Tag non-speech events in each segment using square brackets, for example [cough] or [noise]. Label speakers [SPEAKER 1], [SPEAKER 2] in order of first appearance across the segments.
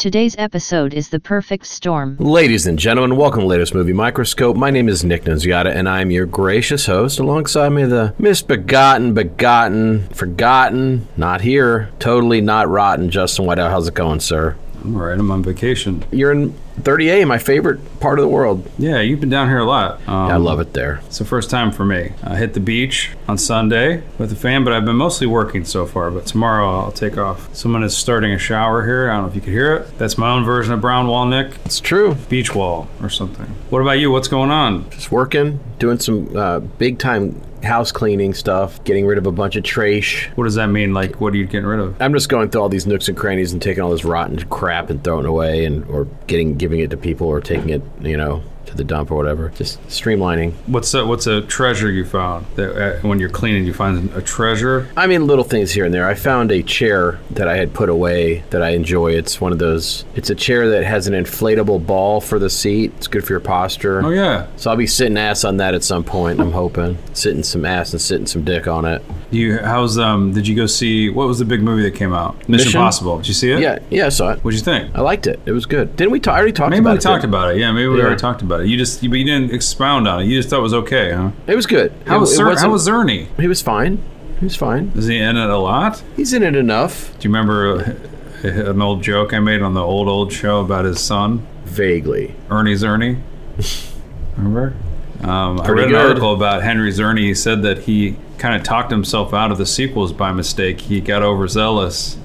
[SPEAKER 1] Today's episode is The Perfect Storm.
[SPEAKER 2] Ladies and gentlemen, welcome to Latest Movie Microscope. My name is Nick Nunziata, and I'm your gracious host. Alongside me, the misbegotten, begotten, forgotten, not here, totally not rotten. Justin Whiteout, how's it going, sir?
[SPEAKER 3] All right, I'm on vacation.
[SPEAKER 2] You're in 30A, my favorite part of the world.
[SPEAKER 3] Yeah, you've been down here a lot. Um,
[SPEAKER 2] I love it there.
[SPEAKER 3] It's the first time for me. I hit the beach on Sunday with the fam, but I've been mostly working so far. But tomorrow I'll take off. Someone is starting a shower here. I don't know if you could hear it. That's my own version of brown wall, Nick.
[SPEAKER 2] It's true.
[SPEAKER 3] Beach wall or something. What about you? What's going on?
[SPEAKER 2] Just working, doing some uh, big time house cleaning stuff, getting rid of a bunch of trash.
[SPEAKER 3] What does that mean? Like, what are you getting rid of?
[SPEAKER 2] I'm just going through all these nooks and crannies and taking all this rotten crap and throwing it away, and or getting giving it to people or taking it, you know, to the dump or whatever. Just streamlining.
[SPEAKER 3] What's a, what's a treasure you found? That uh, when you're cleaning, you find a treasure.
[SPEAKER 2] I mean, little things here and there. I found a chair that I had put away that I enjoy. It's one of those. It's a chair that has an inflatable ball for the seat. It's good for your posture.
[SPEAKER 3] Oh yeah.
[SPEAKER 2] So I'll be sitting ass on that at some point. I'm hoping sitting some ass and sitting some dick on it.
[SPEAKER 3] You how's um? Did you go see what was the big movie that came out? Mission,
[SPEAKER 2] Mission?
[SPEAKER 3] Impossible. Did you see it?
[SPEAKER 2] Yeah, yeah, I saw it.
[SPEAKER 3] What'd you think?
[SPEAKER 2] I liked it. It was good. Didn't we? talk? I already talked
[SPEAKER 3] Maybe
[SPEAKER 2] about
[SPEAKER 3] we
[SPEAKER 2] it.
[SPEAKER 3] talked
[SPEAKER 2] didn't
[SPEAKER 3] about it. Yeah, maybe we
[SPEAKER 2] Yeah.
[SPEAKER 3] already talked about it. You just, but you didn't expound on it. You just thought it was okay, huh?
[SPEAKER 2] It was good.
[SPEAKER 3] How
[SPEAKER 2] it,
[SPEAKER 3] was
[SPEAKER 2] it
[SPEAKER 3] how was Czerny?
[SPEAKER 2] He was fine. He was fine.
[SPEAKER 3] Is he in it a lot?
[SPEAKER 2] He's in it enough.
[SPEAKER 3] Do you remember uh, an old joke I made on the old old show about his son,
[SPEAKER 2] Vaguely.
[SPEAKER 3] Ernie Czerny? [laughs] remember? Um, I read an
[SPEAKER 2] good.
[SPEAKER 3] article about Henry Czerny. He said that he kind of talked himself out of the sequels by mistake. He got overzealous.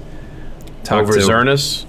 [SPEAKER 3] Talked
[SPEAKER 2] Over
[SPEAKER 3] to-
[SPEAKER 2] Zernus.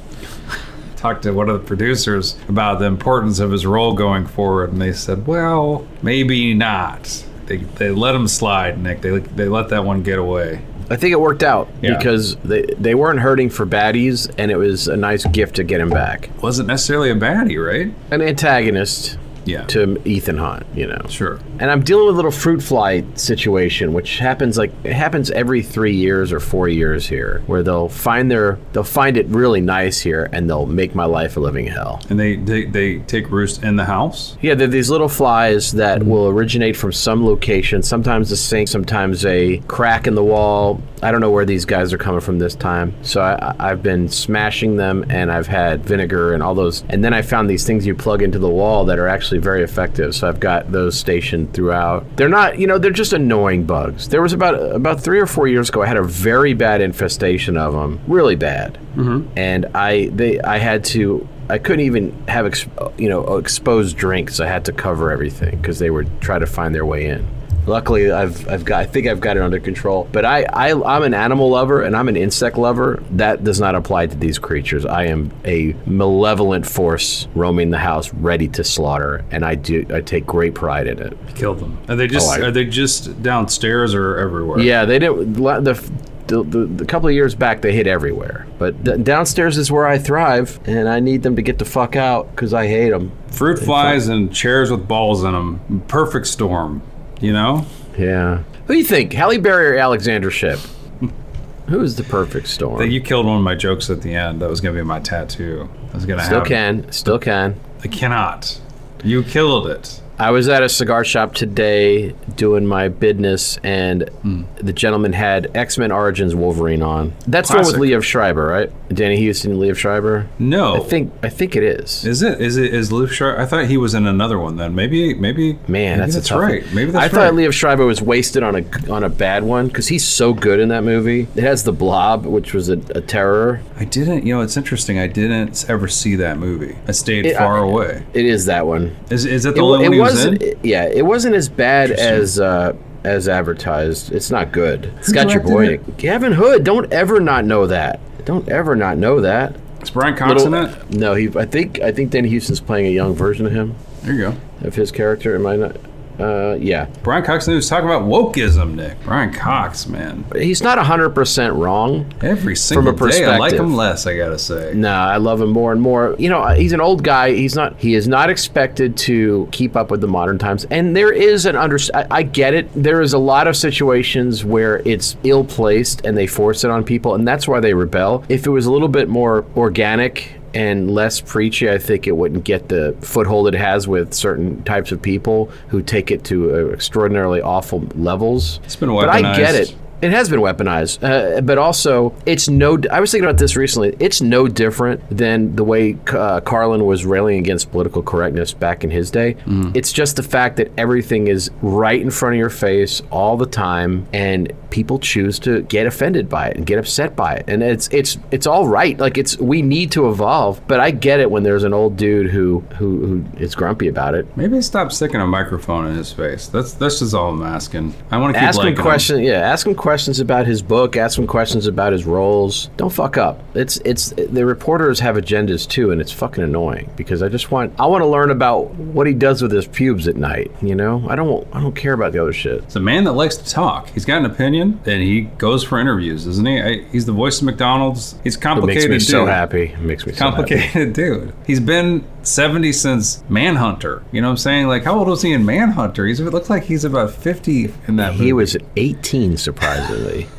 [SPEAKER 3] Talked to one of the producers about the importance of his role going forward, and they said, "Well, maybe not." They, they let him slide, Nick. They they let that one get away.
[SPEAKER 2] I think it worked out
[SPEAKER 3] Yeah.
[SPEAKER 2] because they they weren't hurting for baddies, and it was a nice gift to get him back.
[SPEAKER 3] Wasn't necessarily a baddie, right?
[SPEAKER 2] An antagonist
[SPEAKER 3] Yeah.
[SPEAKER 2] to Ethan Hunt, you know.
[SPEAKER 3] Sure.
[SPEAKER 2] And I'm dealing with a little fruit fly situation, which happens like it happens every three years or four years here, where they'll find their they'll find it really nice here, and they'll make my life a living hell.
[SPEAKER 3] And they, they they take roost in the house.
[SPEAKER 2] Yeah, they're these little flies that will originate from some location, sometimes a sink, sometimes a crack in the wall. I don't know where these guys are coming from this time. So I, I've been smashing them and I've had vinegar and all those. And then I found these things you plug into the wall that are actually very effective. So I've got those stationed throughout. They're not, you know, they're just annoying bugs. There was about about three or four years ago, I had a very bad infestation of them, really bad. Mm-hmm. And I they I had to I couldn't even have you know exposed drinks. I had to cover everything because they would try to find their way in. Luckily, I've, I've got I think I've got it under control. But I, I I'm an animal lover and I'm an insect lover. That does not apply to these creatures. I am a malevolent force roaming the house, ready to slaughter, and I do I take great pride in it.
[SPEAKER 3] Kill them. Are they just
[SPEAKER 2] Oh, I-
[SPEAKER 3] are they just downstairs or everywhere?
[SPEAKER 2] Yeah, they didn't. The, the, the, the couple of years back, they hit everywhere. But d- downstairs is where I thrive, and I need them to get the fuck out because I hate them.
[SPEAKER 3] Fruit flies and chairs with balls in them. Perfect storm. You know.
[SPEAKER 2] Yeah. Who do you think, Halle Berry or Alexandra Shipp? [laughs] Who is the perfect storm?
[SPEAKER 3] That you killed one of my jokes at the end. That was gonna be my tattoo. I was gonna
[SPEAKER 2] still
[SPEAKER 3] have.
[SPEAKER 2] can, still can.
[SPEAKER 3] I cannot. You killed it.
[SPEAKER 2] I was at a cigar shop today doing my business, and hmm. the gentleman had X Men Origins Wolverine on. That's the one
[SPEAKER 3] Classic.
[SPEAKER 2] with Liev Schreiber, right? Danny Huston, and Liev Schreiber.
[SPEAKER 3] No.
[SPEAKER 2] I think I think it is.
[SPEAKER 3] Is it? Is it? Is Luke Schreiber? I thought he was in another one. Then maybe, maybe.
[SPEAKER 2] Man,
[SPEAKER 3] maybe
[SPEAKER 2] that's,
[SPEAKER 3] that's right.
[SPEAKER 2] one.
[SPEAKER 3] Maybe that's
[SPEAKER 2] I thought
[SPEAKER 3] right.
[SPEAKER 2] Liev Schreiber was wasted on a on a bad one because he's so good in that movie. It has the Blob, which was a, a terror.
[SPEAKER 3] I didn't. You know, it's interesting. I didn't ever see that movie. I stayed
[SPEAKER 2] It-
[SPEAKER 3] far
[SPEAKER 2] I-
[SPEAKER 3] away.
[SPEAKER 2] It is that one.
[SPEAKER 3] Is is that the
[SPEAKER 2] It,
[SPEAKER 3] only
[SPEAKER 2] it
[SPEAKER 3] one he was in?
[SPEAKER 2] yeah, it wasn't as bad as uh, as advertised. It's not good. It's got your boy
[SPEAKER 3] it?
[SPEAKER 2] Kevin Hood. Don't ever not know that. Don't ever not know that.
[SPEAKER 3] Is Brian Cox in
[SPEAKER 2] Little-
[SPEAKER 3] it?
[SPEAKER 2] No, he. I think I think Danny Huston's playing a young version of him,
[SPEAKER 3] There you go.
[SPEAKER 2] of his character. Am I not? Uh, yeah,
[SPEAKER 3] Brian Cox was talking about wokeism, Nick. Brian Cox, man.
[SPEAKER 2] he's not hundred percent wrong.
[SPEAKER 3] Every single
[SPEAKER 2] a
[SPEAKER 3] day, I like him less. I gotta say.
[SPEAKER 2] Nah, I love him more and more. You know, he's an old guy. He's not. He is not expected to keep up with the modern times. And there is an under. I, I get it. There is a lot of situations where it's ill placed and they force it on people, and that's why they rebel. If it was a little bit more organic and less preachy, I think it wouldn't get the foothold it has with certain types of people who take it to uh, extraordinarily awful levels.
[SPEAKER 3] It's been a while.
[SPEAKER 2] But I get it. It has been weaponized, uh, but also it's no. I was thinking about this recently. It's no different than the way uh, Carlin was railing against political correctness back in his day. It's just the fact that everything is right in front of your face all the time, and people choose to get offended by it and get upset by it. And it's it's it's all right. Like it's we need to evolve, but I get it when there's an old dude who who, who is grumpy about it.
[SPEAKER 3] Maybe stop sticking a microphone in his face. That's that's just all I'm asking. I want to keep
[SPEAKER 2] ask
[SPEAKER 3] liking
[SPEAKER 2] him questions. Yeah, ask him questions about his book. Ask him questions about his roles. Don't fuck up. It's it's the reporters have agendas too, and it's fucking annoying because I just want I want to learn about what he does with his pubes at night. You know, I don't I don't care about the other shit.
[SPEAKER 3] It's a man that likes to talk. He's got an opinion, and he goes for interviews, isn't he? I, he's the voice of McDonald's. He's a
[SPEAKER 2] It
[SPEAKER 3] complicated.
[SPEAKER 2] makes me so happy. It makes me so happy.
[SPEAKER 3] Complicated [laughs] dude. He's been 70 since Manhunter. You know what I'm saying? Like, how old was he in Manhunter? He's, it looks like he's about 50 in that movie.
[SPEAKER 2] He was 18, surprisingly. [laughs]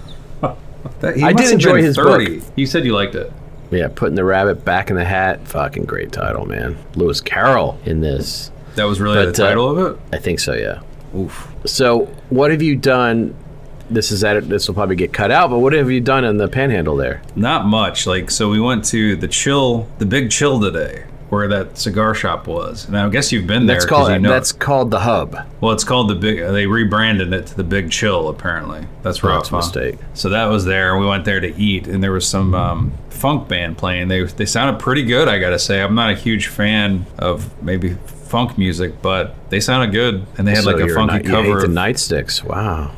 [SPEAKER 3] That- he
[SPEAKER 2] I did enjoy
[SPEAKER 3] been
[SPEAKER 2] his
[SPEAKER 3] 30. You said you liked it.
[SPEAKER 2] yeah, putting the rabbit back in the hat. Fucking great title, man. Lewis Carroll in this.
[SPEAKER 3] That was really
[SPEAKER 2] But,
[SPEAKER 3] the
[SPEAKER 2] uh,
[SPEAKER 3] title of it?
[SPEAKER 2] I think so. Yeah.
[SPEAKER 3] Oof.
[SPEAKER 2] So, what have you done? This is edit. This will probably get cut out. But what have you done in the Panhandle there?
[SPEAKER 3] Not much. Like, so we went to the chill, the big chill today, where that cigar shop was. And I guess you've been there.
[SPEAKER 2] That's called
[SPEAKER 3] you know,
[SPEAKER 2] that's called the Hub.
[SPEAKER 3] well, it's called the big. They rebranded it to the Big Chill. Apparently, that's rough.
[SPEAKER 2] That's a
[SPEAKER 3] huh?
[SPEAKER 2] mistake.
[SPEAKER 3] So that was there. We went there to eat, and there was some um, funk band playing. They they sounded pretty good. I gotta say, I'm not a huge fan of maybe funk music, but they sounded good, and they had
[SPEAKER 2] So
[SPEAKER 3] like a funky
[SPEAKER 2] not- you
[SPEAKER 3] cover.
[SPEAKER 2] hate the
[SPEAKER 3] of-
[SPEAKER 2] nightsticks. Wow.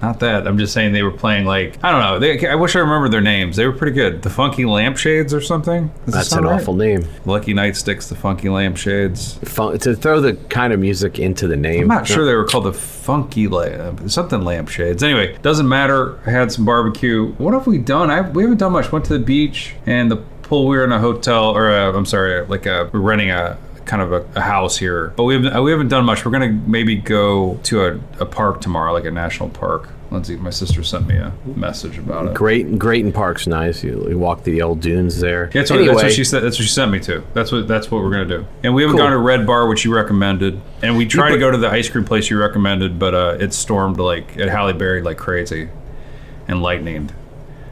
[SPEAKER 3] Not that. I'm just saying they were playing like I don't know. They, I wish I remembered their names. They were pretty good. The Funky Lampshades or something. Does
[SPEAKER 2] That's an
[SPEAKER 3] right?
[SPEAKER 2] awful name.
[SPEAKER 3] Lucky Nightsticks, the Funky Lampshades.
[SPEAKER 2] Fun, to throw the kind of music into the name.
[SPEAKER 3] I'm not sure they were called the Funky La- uh, something Lampshades. Anyway, doesn't matter. I had some barbecue. What have we done? I, we haven't done much. Went to the beach and the pool. We were in a hotel, or i I'm sorry, like a, we're renting a kind of a, a house here. But we haven't we haven't done much. We're gonna maybe go to a, a park tomorrow, like a national park. Lindsay, my sister sent me a message about it.
[SPEAKER 2] Great, Grayton Park's nice. You, you walk the old dunes there.
[SPEAKER 3] That's what,
[SPEAKER 2] anyway,
[SPEAKER 3] that's what she said. That's what she sent me to. That's what that's what we're gonna do. And we haven't
[SPEAKER 2] Cool.
[SPEAKER 3] gone to Red Bar, which you recommended, and we tried to go to the ice cream place you recommended, but uh, it stormed like at Halle Berry like crazy, and lightning.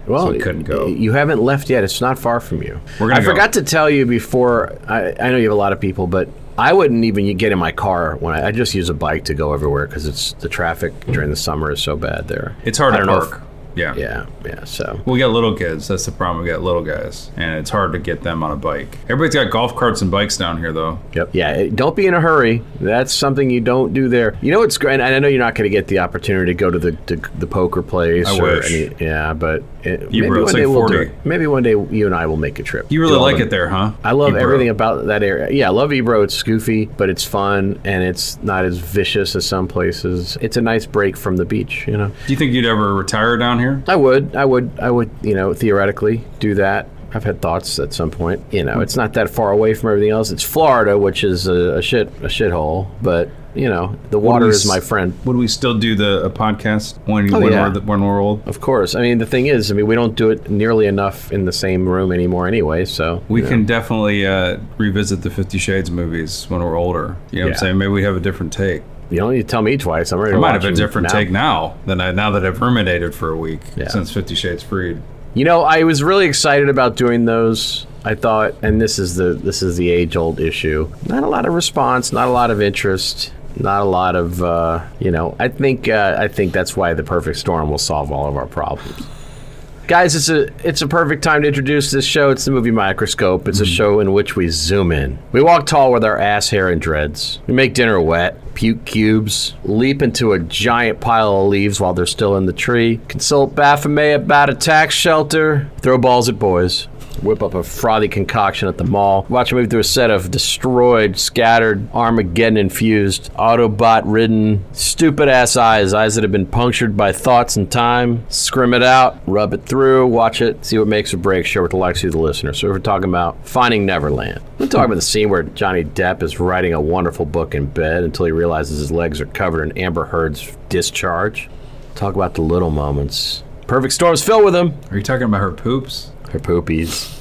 [SPEAKER 2] Well,
[SPEAKER 3] so we couldn't go.
[SPEAKER 2] You haven't left yet. It's not far from you.
[SPEAKER 3] We're gonna
[SPEAKER 2] I
[SPEAKER 3] go.
[SPEAKER 2] forgot to tell you before. I, I know you have a lot of people, but I wouldn't even get in my car when I, I just use a bike to go everywhere because it's the traffic during the summer is so bad there.
[SPEAKER 3] It's hard
[SPEAKER 2] I
[SPEAKER 3] to
[SPEAKER 2] don't if-
[SPEAKER 3] yeah.
[SPEAKER 2] Yeah, yeah. So
[SPEAKER 3] We got little kids. That's the problem. We got little guys, and it's hard to get them on a bike. Everybody's got golf carts and bikes down here, though.
[SPEAKER 2] Yep. Yeah. Don't be in a hurry. That's something you don't do there. You know what's great, and I know you're not going to get the opportunity to go to the to the poker place.
[SPEAKER 3] I
[SPEAKER 2] or
[SPEAKER 3] wish.
[SPEAKER 2] Any, yeah, but it,
[SPEAKER 3] You
[SPEAKER 2] maybe
[SPEAKER 3] bro,
[SPEAKER 2] one
[SPEAKER 3] it's
[SPEAKER 2] day
[SPEAKER 3] like
[SPEAKER 2] we'll do it. Maybe one day you and I will make a trip.
[SPEAKER 3] You really like it there, huh?
[SPEAKER 2] I love
[SPEAKER 3] Ebro.
[SPEAKER 2] everything about that area. Yeah, I love Ebro. It's goofy, but it's fun and it's not as vicious as some places. It's a nice break from the beach. You know.
[SPEAKER 3] Do you think you'd ever retire down here?
[SPEAKER 2] I would, I would, I would, you know, theoretically do that. I've had thoughts at some point. You know, it's not that far away from everything else. It's Florida, which is a, a shit, a shithole. But you know, the water is my friend.
[SPEAKER 3] Would we still do the a podcast when
[SPEAKER 2] Oh,
[SPEAKER 3] when,
[SPEAKER 2] yeah.
[SPEAKER 3] we're when we're old?
[SPEAKER 2] Of course. I mean, the thing is, I mean, we don't do it nearly enough in the same room anymore anyway, so.
[SPEAKER 3] We
[SPEAKER 2] know.
[SPEAKER 3] can definitely uh, revisit the Fifty Shades movies when we're older. You know what I'm saying? Maybe we have a different take.
[SPEAKER 2] You don't need to tell me twice. I'm ready
[SPEAKER 3] I might have a different
[SPEAKER 2] now.
[SPEAKER 3] take now than I now that I've ruminated for a week
[SPEAKER 2] Yeah.
[SPEAKER 3] since Fifty Shades Freed.
[SPEAKER 2] You know, I was really excited about doing those. I thought, and this is the this is the age old issue. Not a lot of response, not a lot of interest, not a lot of uh, you know. I think uh, I think that's why the perfect storm will solve all of our problems. Guys, it's a it's a perfect time to introduce this show. It's the movie Microscope. It's a show in which we zoom in. We walk tall with our ass hair and dreads. We make dinner wet, puke cubes, leap into a giant pile of leaves while they're still in the tree, consult Baphomet about a tax shelter, throw balls at boys, whip up a frothy concoction at the mall, watch a movie through a set of destroyed, scattered, Armageddon infused, Autobot ridden, stupid ass eyes, eyes that have been punctured by thoughts and time, scrim it out, rub it through, watch it, see what makes or breaks, share with the likes of the listener. So we're talking about Finding Neverland. We're talking about the scene where Johnny Depp is writing a wonderful book in bed until he realizes his legs are covered in Amber Heard's discharge. Talk about the little moments. Perfect storm's filled with them.
[SPEAKER 3] Are you talking about her poops?
[SPEAKER 2] Her poopies.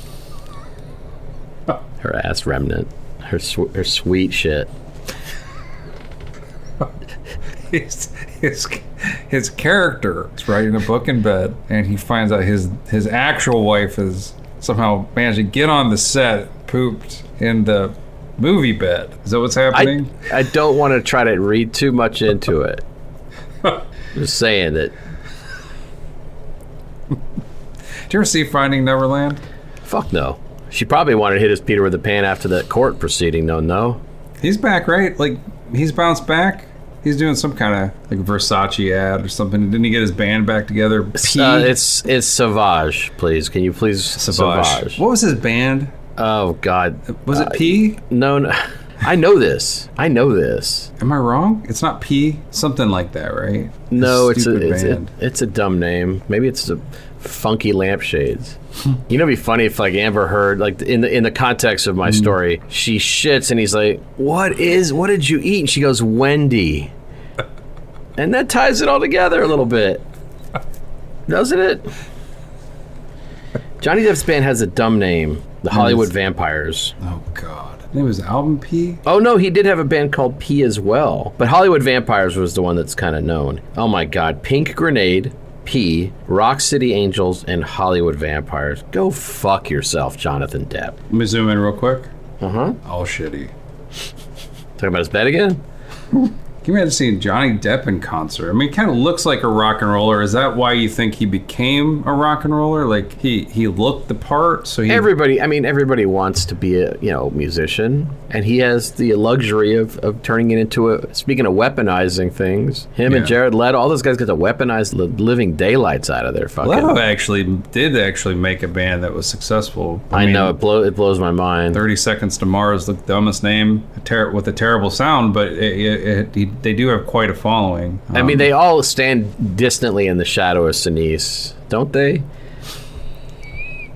[SPEAKER 2] her ass remnant. Her sw- her sweet shit. [laughs]
[SPEAKER 3] his, his, his character is writing a book in bed, and he finds out his his actual wife has somehow managed to get on the set, pooped in the movie bed. Is that what's
[SPEAKER 2] I
[SPEAKER 3] happening?
[SPEAKER 2] I don't want to try to read too much into it. [laughs] Just saying that. [laughs]
[SPEAKER 3] You ever see Finding Neverland?
[SPEAKER 2] Fuck no. She probably wanted to hit his Peter with a pan after that court proceeding. No, no.
[SPEAKER 3] He's back, right? Like he's bounced back. He's doing some kind of like Versace ad or something. Didn't he get his band back together? P-
[SPEAKER 2] Uh, it's it's Savage, please. Can you please
[SPEAKER 3] Savage.
[SPEAKER 2] Savage?
[SPEAKER 3] What was his band?
[SPEAKER 2] Oh God.
[SPEAKER 3] Was
[SPEAKER 2] Uh,
[SPEAKER 3] it P?
[SPEAKER 2] No, no. [laughs] I know this. I know this.
[SPEAKER 3] Am I wrong? It's not P. Something like that, right?
[SPEAKER 2] No, it's a it's a,
[SPEAKER 3] band.
[SPEAKER 2] it's a dumb name. Maybe it's a funky lampshades. [laughs] you know, it'd be funny if like Amber Heard, like in the in the context
[SPEAKER 3] Mm.
[SPEAKER 2] of my story, she shits and he's like, "What is? What did you eat?" And she goes, "Wendy," [laughs] and that ties it all together a little bit, doesn't it? Johnny Depp's band has a dumb name, the Hollywood Vampires.
[SPEAKER 3] Oh God. It was album P.
[SPEAKER 2] Oh no, he did have a band called P as well. But Hollywood Vampires was the one that's kind of known. Oh my god, Pink Grenade, P, Rock City Angels, and Hollywood Vampires. Go fuck yourself, Jonathan Depp.
[SPEAKER 3] Let me zoom in real quick.
[SPEAKER 2] Uh huh.
[SPEAKER 3] All shitty.
[SPEAKER 2] Talking about his bed again?
[SPEAKER 3] Can you imagine seeing Johnny Depp in concert? I mean, he kind of looks like a rock and roller. Is that why you think he became a rock and roller? Like he he looked the part, so he
[SPEAKER 2] Everybody, I mean, everybody wants to be a you know musician, and he has the luxury of, of turning it into a. Speaking of weaponizing things, him and Jared Leto, all those guys get to weaponize the living daylights out of their fucking.
[SPEAKER 3] Leto actually did actually make a band that was successful.
[SPEAKER 2] I,
[SPEAKER 3] mean,
[SPEAKER 2] know it blow it blows my mind.
[SPEAKER 3] 30 Seconds to Mars, the dumbest name a ter- with a terrible sound, but it, it, it, he- they do have quite a following.
[SPEAKER 2] I mean,
[SPEAKER 3] Um,
[SPEAKER 2] they all stand distantly in the shadow of Sinise, don't they?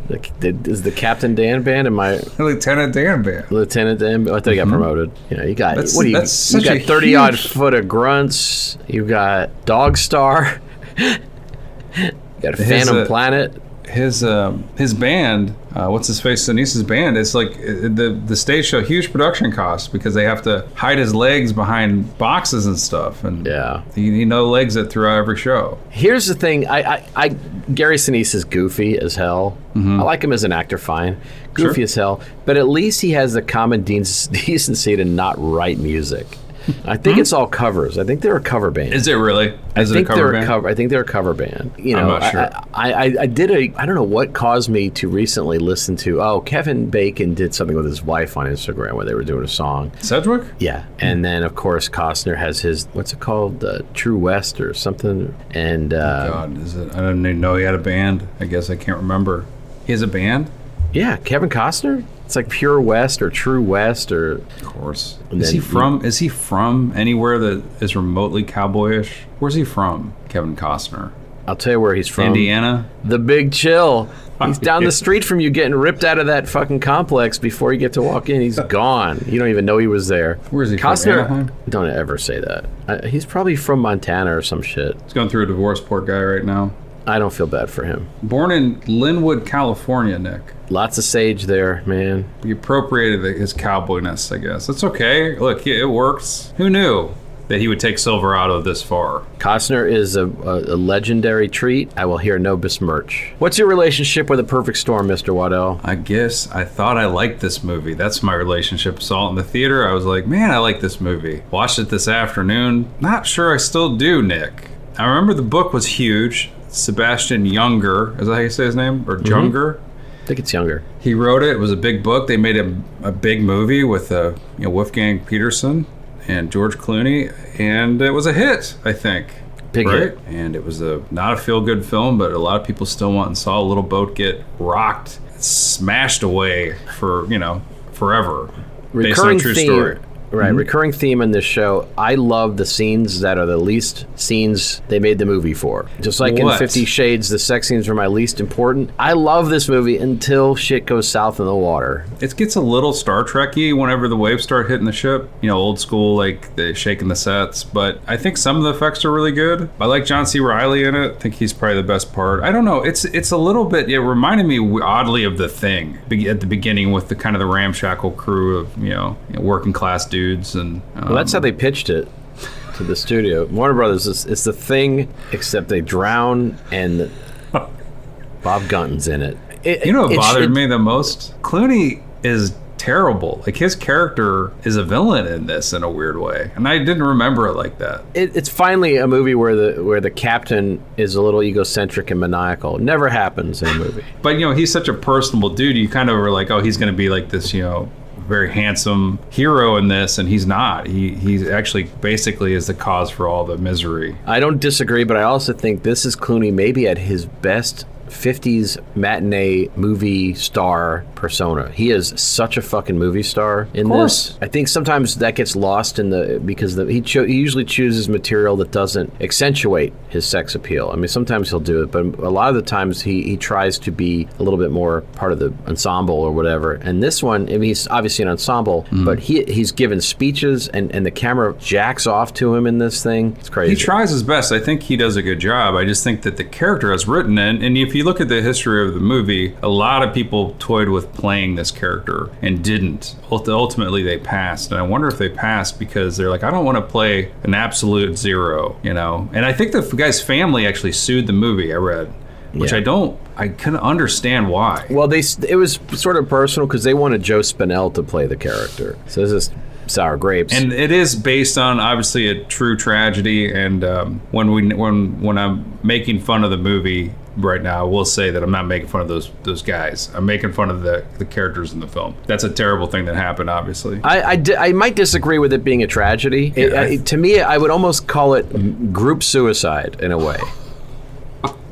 [SPEAKER 2] Like, did- is the Captain Dan band? Am I
[SPEAKER 3] Lieutenant Dan band.
[SPEAKER 2] Lieutenant Dan? I thought he got promoted. You know, you got
[SPEAKER 3] Mm-hmm. That's-
[SPEAKER 2] what do you?
[SPEAKER 3] that's
[SPEAKER 2] You
[SPEAKER 3] such a
[SPEAKER 2] got thirty odd foot of grunts. You got Dog Star. [laughs] you got
[SPEAKER 3] His,
[SPEAKER 2] Phantom
[SPEAKER 3] uh,
[SPEAKER 2] Planet.
[SPEAKER 3] his um, his band, uh, what's his face, Denise's band. It's like uh, the the stage show, huge production costs because they have to hide his legs behind boxes and stuff, and
[SPEAKER 2] Yeah.
[SPEAKER 3] he, he no legs it throughout every show.
[SPEAKER 2] Here's the thing. I, I, I Gary Sinise is goofy as hell. I like him as an actor, fine. Goofy
[SPEAKER 3] Mm-hmm. Sure.
[SPEAKER 2] as hell. But at least he has the common de- [laughs] decency to not write music. I think it's all covers. I think they're a cover band.
[SPEAKER 3] Is it really?
[SPEAKER 2] I
[SPEAKER 3] Is it a
[SPEAKER 2] think
[SPEAKER 3] cover
[SPEAKER 2] they're
[SPEAKER 3] band?
[SPEAKER 2] a cover. I think they're a cover band. You
[SPEAKER 3] I'm not sure.
[SPEAKER 2] I, I, I did a. I don't know what caused me to recently listen to. Oh, Kevin Bacon did something with his wife on Instagram where they were doing a song.
[SPEAKER 3] Sedgwick?
[SPEAKER 2] Yeah, and then of course Costner has his what's it called, uh, True West or something. And uh,
[SPEAKER 3] God, is it? I didn't even know he had a band. I guess I can't remember. He has a band.
[SPEAKER 2] yeah, Kevin Costner. It's like Pure West or True West or
[SPEAKER 3] Of course. Is
[SPEAKER 2] then
[SPEAKER 3] he from? Is he from anywhere that is remotely cowboyish? Where's he from? Kevin Costner.
[SPEAKER 2] I'll tell you where he's from.
[SPEAKER 3] Indiana.
[SPEAKER 2] The Big Chill. He's [laughs] down the street from you, getting ripped out of that fucking complex before you get to walk in. He's [laughs] gone. You don't even know he was there.
[SPEAKER 3] Where is he from,
[SPEAKER 2] Costner,
[SPEAKER 3] Anaheim?
[SPEAKER 2] don't ever say that. Uh, he's probably from Montana or some shit.
[SPEAKER 3] He's going through a divorce, poor guy, right now.
[SPEAKER 2] I don't feel bad for him.
[SPEAKER 3] Born in Lynwood, California, Nick.
[SPEAKER 2] Lots of sage there, man.
[SPEAKER 3] He appropriated his cowboyness, I guess. That's okay. Look, it works. Who knew that he would take Silverado this far?
[SPEAKER 2] Costner is a, a, a legendary treat. I will hear no besmirch. What's your relationship with a perfect storm, Mr. Waddell?
[SPEAKER 3] I guess I thought I liked this movie. That's my relationship. Saw it in the theater. I was like, man, I like this movie. Watched it this afternoon. Not sure I still do, Nick. I remember the book was huge. Sebastian Younger, is that how you say his name? Or Junger?
[SPEAKER 2] I think it's younger.
[SPEAKER 3] He wrote it. It was a big book. They made a, a big movie with uh, you know, Wolfgang Petersen and George Clooney, and it was a hit, I think.
[SPEAKER 2] Big
[SPEAKER 3] right?
[SPEAKER 2] hit.
[SPEAKER 3] And it was a not a feel good film, but a lot of people still went and saw a little boat get rocked, smashed away for you know forever. based on a true
[SPEAKER 2] theme,
[SPEAKER 3] story.
[SPEAKER 2] Right, mm-hmm. recurring theme in this show. I love the scenes that are the least scenes they made the movie for. Just like in Fifty Shades, the sex scenes are my least important. I love this movie until shit goes south in the water.
[SPEAKER 3] It gets a little Star Trekky whenever the waves start hitting the ship. You know, old school, like they shaking the sets. But I think some of the effects are really good. I like John C. Reilly in it. I think he's probably the best part. I don't know. It's it's a little bit. It reminded me oddly of the thing at the beginning with the kind of the ramshackle crew of you know, you know, working class dudes and. Um,
[SPEAKER 2] Well, that's how they pitched it to the studio. Warner Brothers is it's the thing, except they drown and [laughs] Bob Gunton's in it. It-
[SPEAKER 3] You know what
[SPEAKER 2] it-
[SPEAKER 3] bothered
[SPEAKER 2] it-
[SPEAKER 3] me the most? Clooney is terrible. Like his character is a villain in this in a weird way, and I didn't remember it like that.
[SPEAKER 2] it, it's finally a movie where the where the captain is a little egocentric and maniacal. Never happens in a movie.
[SPEAKER 3] But you know, he's such a personable dude. You kind of were like, oh, he's going to be like this, you know, very handsome hero in this, and he's not. He he's actually basically is the cause for all the misery.
[SPEAKER 2] I don't disagree, but I also think this is Clooney maybe at his best 50s matinee movie star persona. He is such a fucking movie star in this. I think sometimes that gets lost in the because the, he cho- he usually chooses material that doesn't accentuate his sex appeal. I mean, sometimes he'll do it, but a lot of the times he he tries to be a little bit more part of the ensemble or whatever. And this one, I mean, he's obviously an ensemble,
[SPEAKER 3] Mm-hmm.
[SPEAKER 2] but he he's given speeches and and the camera jacks off to him in this thing. It's crazy.
[SPEAKER 3] He tries his best. I think he does a good job. I just think that the character is written in, and if you look at the history of the movie, a lot of people toyed with playing this character and didn't. Ultimately, they passed, and I wonder if they passed because they're like, I don't want to play an absolute zero, you know. And I think the guy's family actually sued the movie. I read, which
[SPEAKER 2] Yeah.
[SPEAKER 3] I don't, I couldn't understand why.
[SPEAKER 2] Well, they it was sort of personal because they wanted Joe Spinell to play the character. So this is sour grapes.
[SPEAKER 3] and it is based on obviously a true tragedy. And um, when we when when I'm making fun of the movie right now, I will say that I'm not making fun of those those guys. I'm making fun of the the characters in the film. That's a terrible thing that happened, obviously.
[SPEAKER 2] I, I, di- I might disagree with it being a tragedy. It-
[SPEAKER 3] Yeah, I-
[SPEAKER 2] I- to me, I would almost call it group suicide in a way.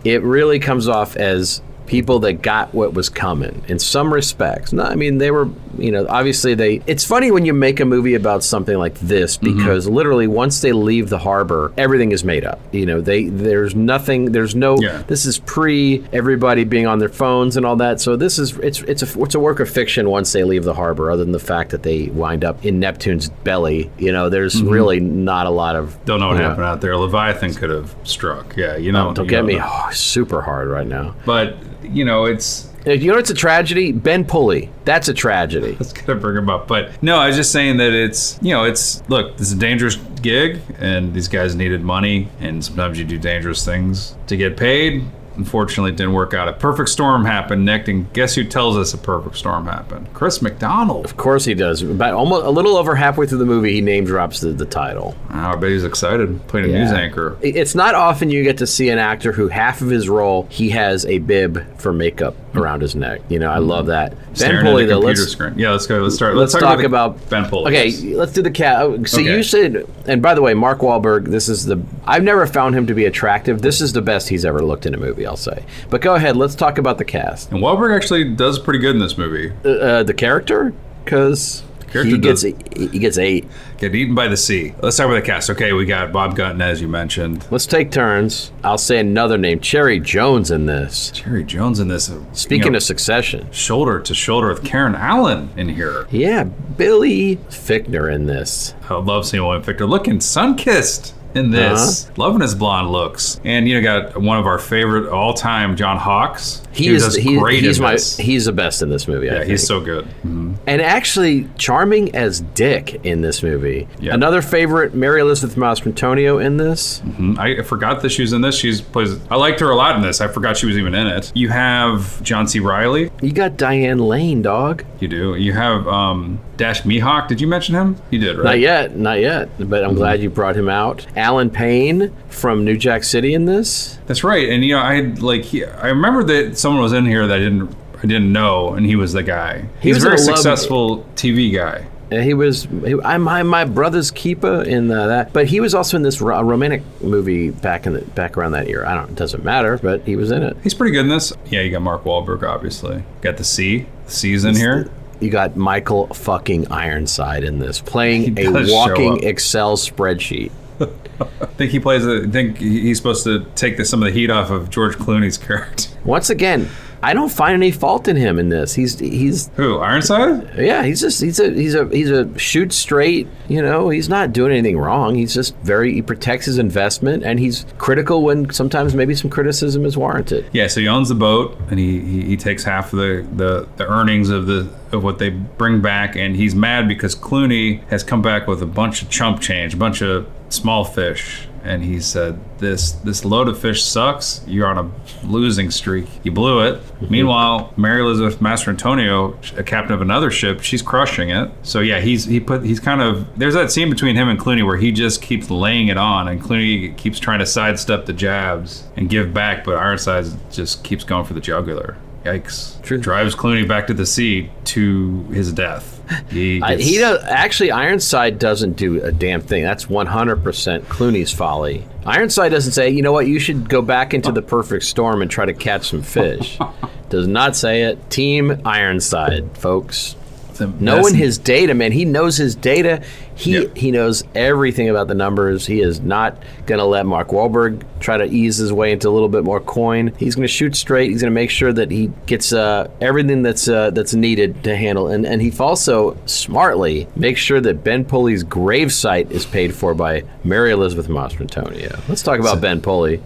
[SPEAKER 2] It really comes off as people that got what was coming in some respects. No, I mean they were, you know, obviously they. It's funny when you make a movie about something like this
[SPEAKER 3] Mm-hmm.
[SPEAKER 2] because literally once they leave the harbor, everything is made up. You know, they there's nothing. There's no.
[SPEAKER 3] Yeah.
[SPEAKER 2] This is pre everybody being on their phones and all that. So this is it's it's a it's a work of fiction once they leave the harbor. Other than the fact that they wind up in Neptune's belly, you know, there's
[SPEAKER 3] Mm-hmm.
[SPEAKER 2] really not a lot of.
[SPEAKER 3] Don't know what happened out there. Leviathan could have struck. Yeah, you know.
[SPEAKER 2] Don't
[SPEAKER 3] you
[SPEAKER 2] get
[SPEAKER 3] know
[SPEAKER 2] me oh, super hard right now.
[SPEAKER 3] But you know, it's
[SPEAKER 2] you know it's a tragedy, Ben Pulley. That's a tragedy. [laughs]
[SPEAKER 3] It's gonna bring him up. But no, I was just saying that it's you know it's look, this is a dangerous gig, and these guys needed money, and sometimes you do dangerous things to get paid. Unfortunately, it didn't work out. A perfect storm happened, Nick, and guess who tells us a perfect storm happened? Chris McDonald.
[SPEAKER 2] Of course he does. About almost a little over halfway through the movie, he name drops the, the title.
[SPEAKER 3] Oh, I bet he's excited. Playing a news anchor.
[SPEAKER 2] It's not often you get to see an actor who half of his role he has a bib for makeup around his neck. You know, I love that.
[SPEAKER 3] Staring
[SPEAKER 2] ben Pulley, though.
[SPEAKER 3] computer
[SPEAKER 2] Let's
[SPEAKER 3] screen. Yeah, let's go. Let's start.
[SPEAKER 2] let's,
[SPEAKER 3] Let's,
[SPEAKER 2] talk,
[SPEAKER 3] about,
[SPEAKER 2] about,
[SPEAKER 3] Ben Pulley.
[SPEAKER 2] Okay, let's do the cat. So
[SPEAKER 3] Okay.
[SPEAKER 2] you said, and by the way, Mark Wahlberg. This is the. I've never found him to be attractive. This is the best he's ever looked in a movie. I'll say. But go ahead. Let's talk about the cast.
[SPEAKER 3] And Wahlberg actually does pretty good in this movie.
[SPEAKER 2] Uh, uh, the character, because.
[SPEAKER 3] Character
[SPEAKER 2] He gets
[SPEAKER 3] does
[SPEAKER 2] he gets eight.
[SPEAKER 3] get eaten by the sea. Let's start with the cast. Okay, we got Bob Gunton as you mentioned.
[SPEAKER 2] Let's take turns. I'll say another name. Cherry Jones in this.
[SPEAKER 3] Jerry Jones in this.
[SPEAKER 2] Speaking
[SPEAKER 3] you know,
[SPEAKER 2] of Succession.
[SPEAKER 3] shoulder to shoulder with Karen Allen in here.
[SPEAKER 2] Yeah, Billy Fichtner in this.
[SPEAKER 3] I love seeing William Fichtner looking sun kissed in this.
[SPEAKER 2] Uh-huh.
[SPEAKER 3] Loving his blonde looks. And you know, got one of our favorite all time, John Hawkes.
[SPEAKER 2] He is he,
[SPEAKER 3] great
[SPEAKER 2] he's my
[SPEAKER 3] this.
[SPEAKER 2] he's the best in this movie. I
[SPEAKER 3] yeah, he's so good.
[SPEAKER 2] and actually charming as Dick in this movie.
[SPEAKER 3] Yeah.
[SPEAKER 2] Another favorite, Mary Elizabeth Mastrantonio in this.
[SPEAKER 3] Mhm. I forgot that she was in this. She's plays. I liked her a lot in this. I forgot she was even in it. You have John C. Reilly.
[SPEAKER 2] You got Diane Lane, dog.
[SPEAKER 3] You do. You have um, Dash Mihok. Did you mention him? You did, right?
[SPEAKER 2] Not yet, not yet. But I'm glad you brought him out. Allen Payne from New Jack City in this.
[SPEAKER 3] That's right. And you know, I had like he, I remember that someone was in here that I didn't I didn't know, and he was the guy.
[SPEAKER 2] He
[SPEAKER 3] He's
[SPEAKER 2] was
[SPEAKER 3] a very
[SPEAKER 2] a love-
[SPEAKER 3] successful TV guy.
[SPEAKER 2] Uh, He was he, I'm my, my brother's keeper in uh, that, but he was also in this ro- romantic movie back in the back around that year. I don't, it doesn't matter, but he was in it.
[SPEAKER 3] He's pretty good in this. Yeah, you got Mark Wahlberg, obviously. Got the C. The C's in here.
[SPEAKER 2] You got Michael fucking Ironside in this, playing a walking. Excel spreadsheet.
[SPEAKER 3] I [laughs] think he plays. A, I think he's supposed to take the, some of the heat off of George Clooney's character.
[SPEAKER 2] Once again, I don't find any fault in him in this. He's he's
[SPEAKER 3] Who? Ironside?
[SPEAKER 2] yeah, he's just he's a he's a he's a shoot straight. You know, he's not doing anything wrong. He's just very he protects his investment and he's critical when sometimes maybe some criticism is warranted.
[SPEAKER 3] Yeah. So he owns the boat, and he, he, he takes half of the, the, the earnings of the of what they bring back, and he's mad because Clooney has come back with a bunch of chump change, a bunch of small fish, and he said, "This this load of fish sucks. You're on a losing streak. You blew it." Mhm. Meanwhile, Mary Elizabeth Mastrantonio, a captain of another ship, she's crushing it. So yeah, he's he put he's kind of there's that scene between him and Clooney where he just keeps laying it on, and Clooney keeps trying to sidestep the jabs and give back, but Ironside just keeps going for the jugular. Yikes!
[SPEAKER 2] True.
[SPEAKER 3] Drives Clooney back to the sea to his death. [laughs] He, gets-
[SPEAKER 2] he does actually. Ironside doesn't do a damn thing. That's 100% Clooney's folly. Ironside doesn't say, you know what, you should go back into the perfect storm and try to catch some fish. [laughs] does not say it. Team Ironside, folks.
[SPEAKER 3] The
[SPEAKER 2] Knowing
[SPEAKER 3] best-
[SPEAKER 2] his data, man, he knows his data. He
[SPEAKER 3] Yeah.
[SPEAKER 2] he knows everything about the numbers. He is not gonna let Mark Wahlberg try to ease his way into a little bit more coin. He's gonna shoot straight. He's gonna make sure that he gets uh, everything that's uh, that's needed to handle. And and he also smartly makes sure that Ben Pulley's gravesite is paid for by Mary Elizabeth Mastrantonio. Let's talk about Ben Pulley.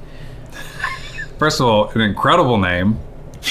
[SPEAKER 3] First of all, an incredible name.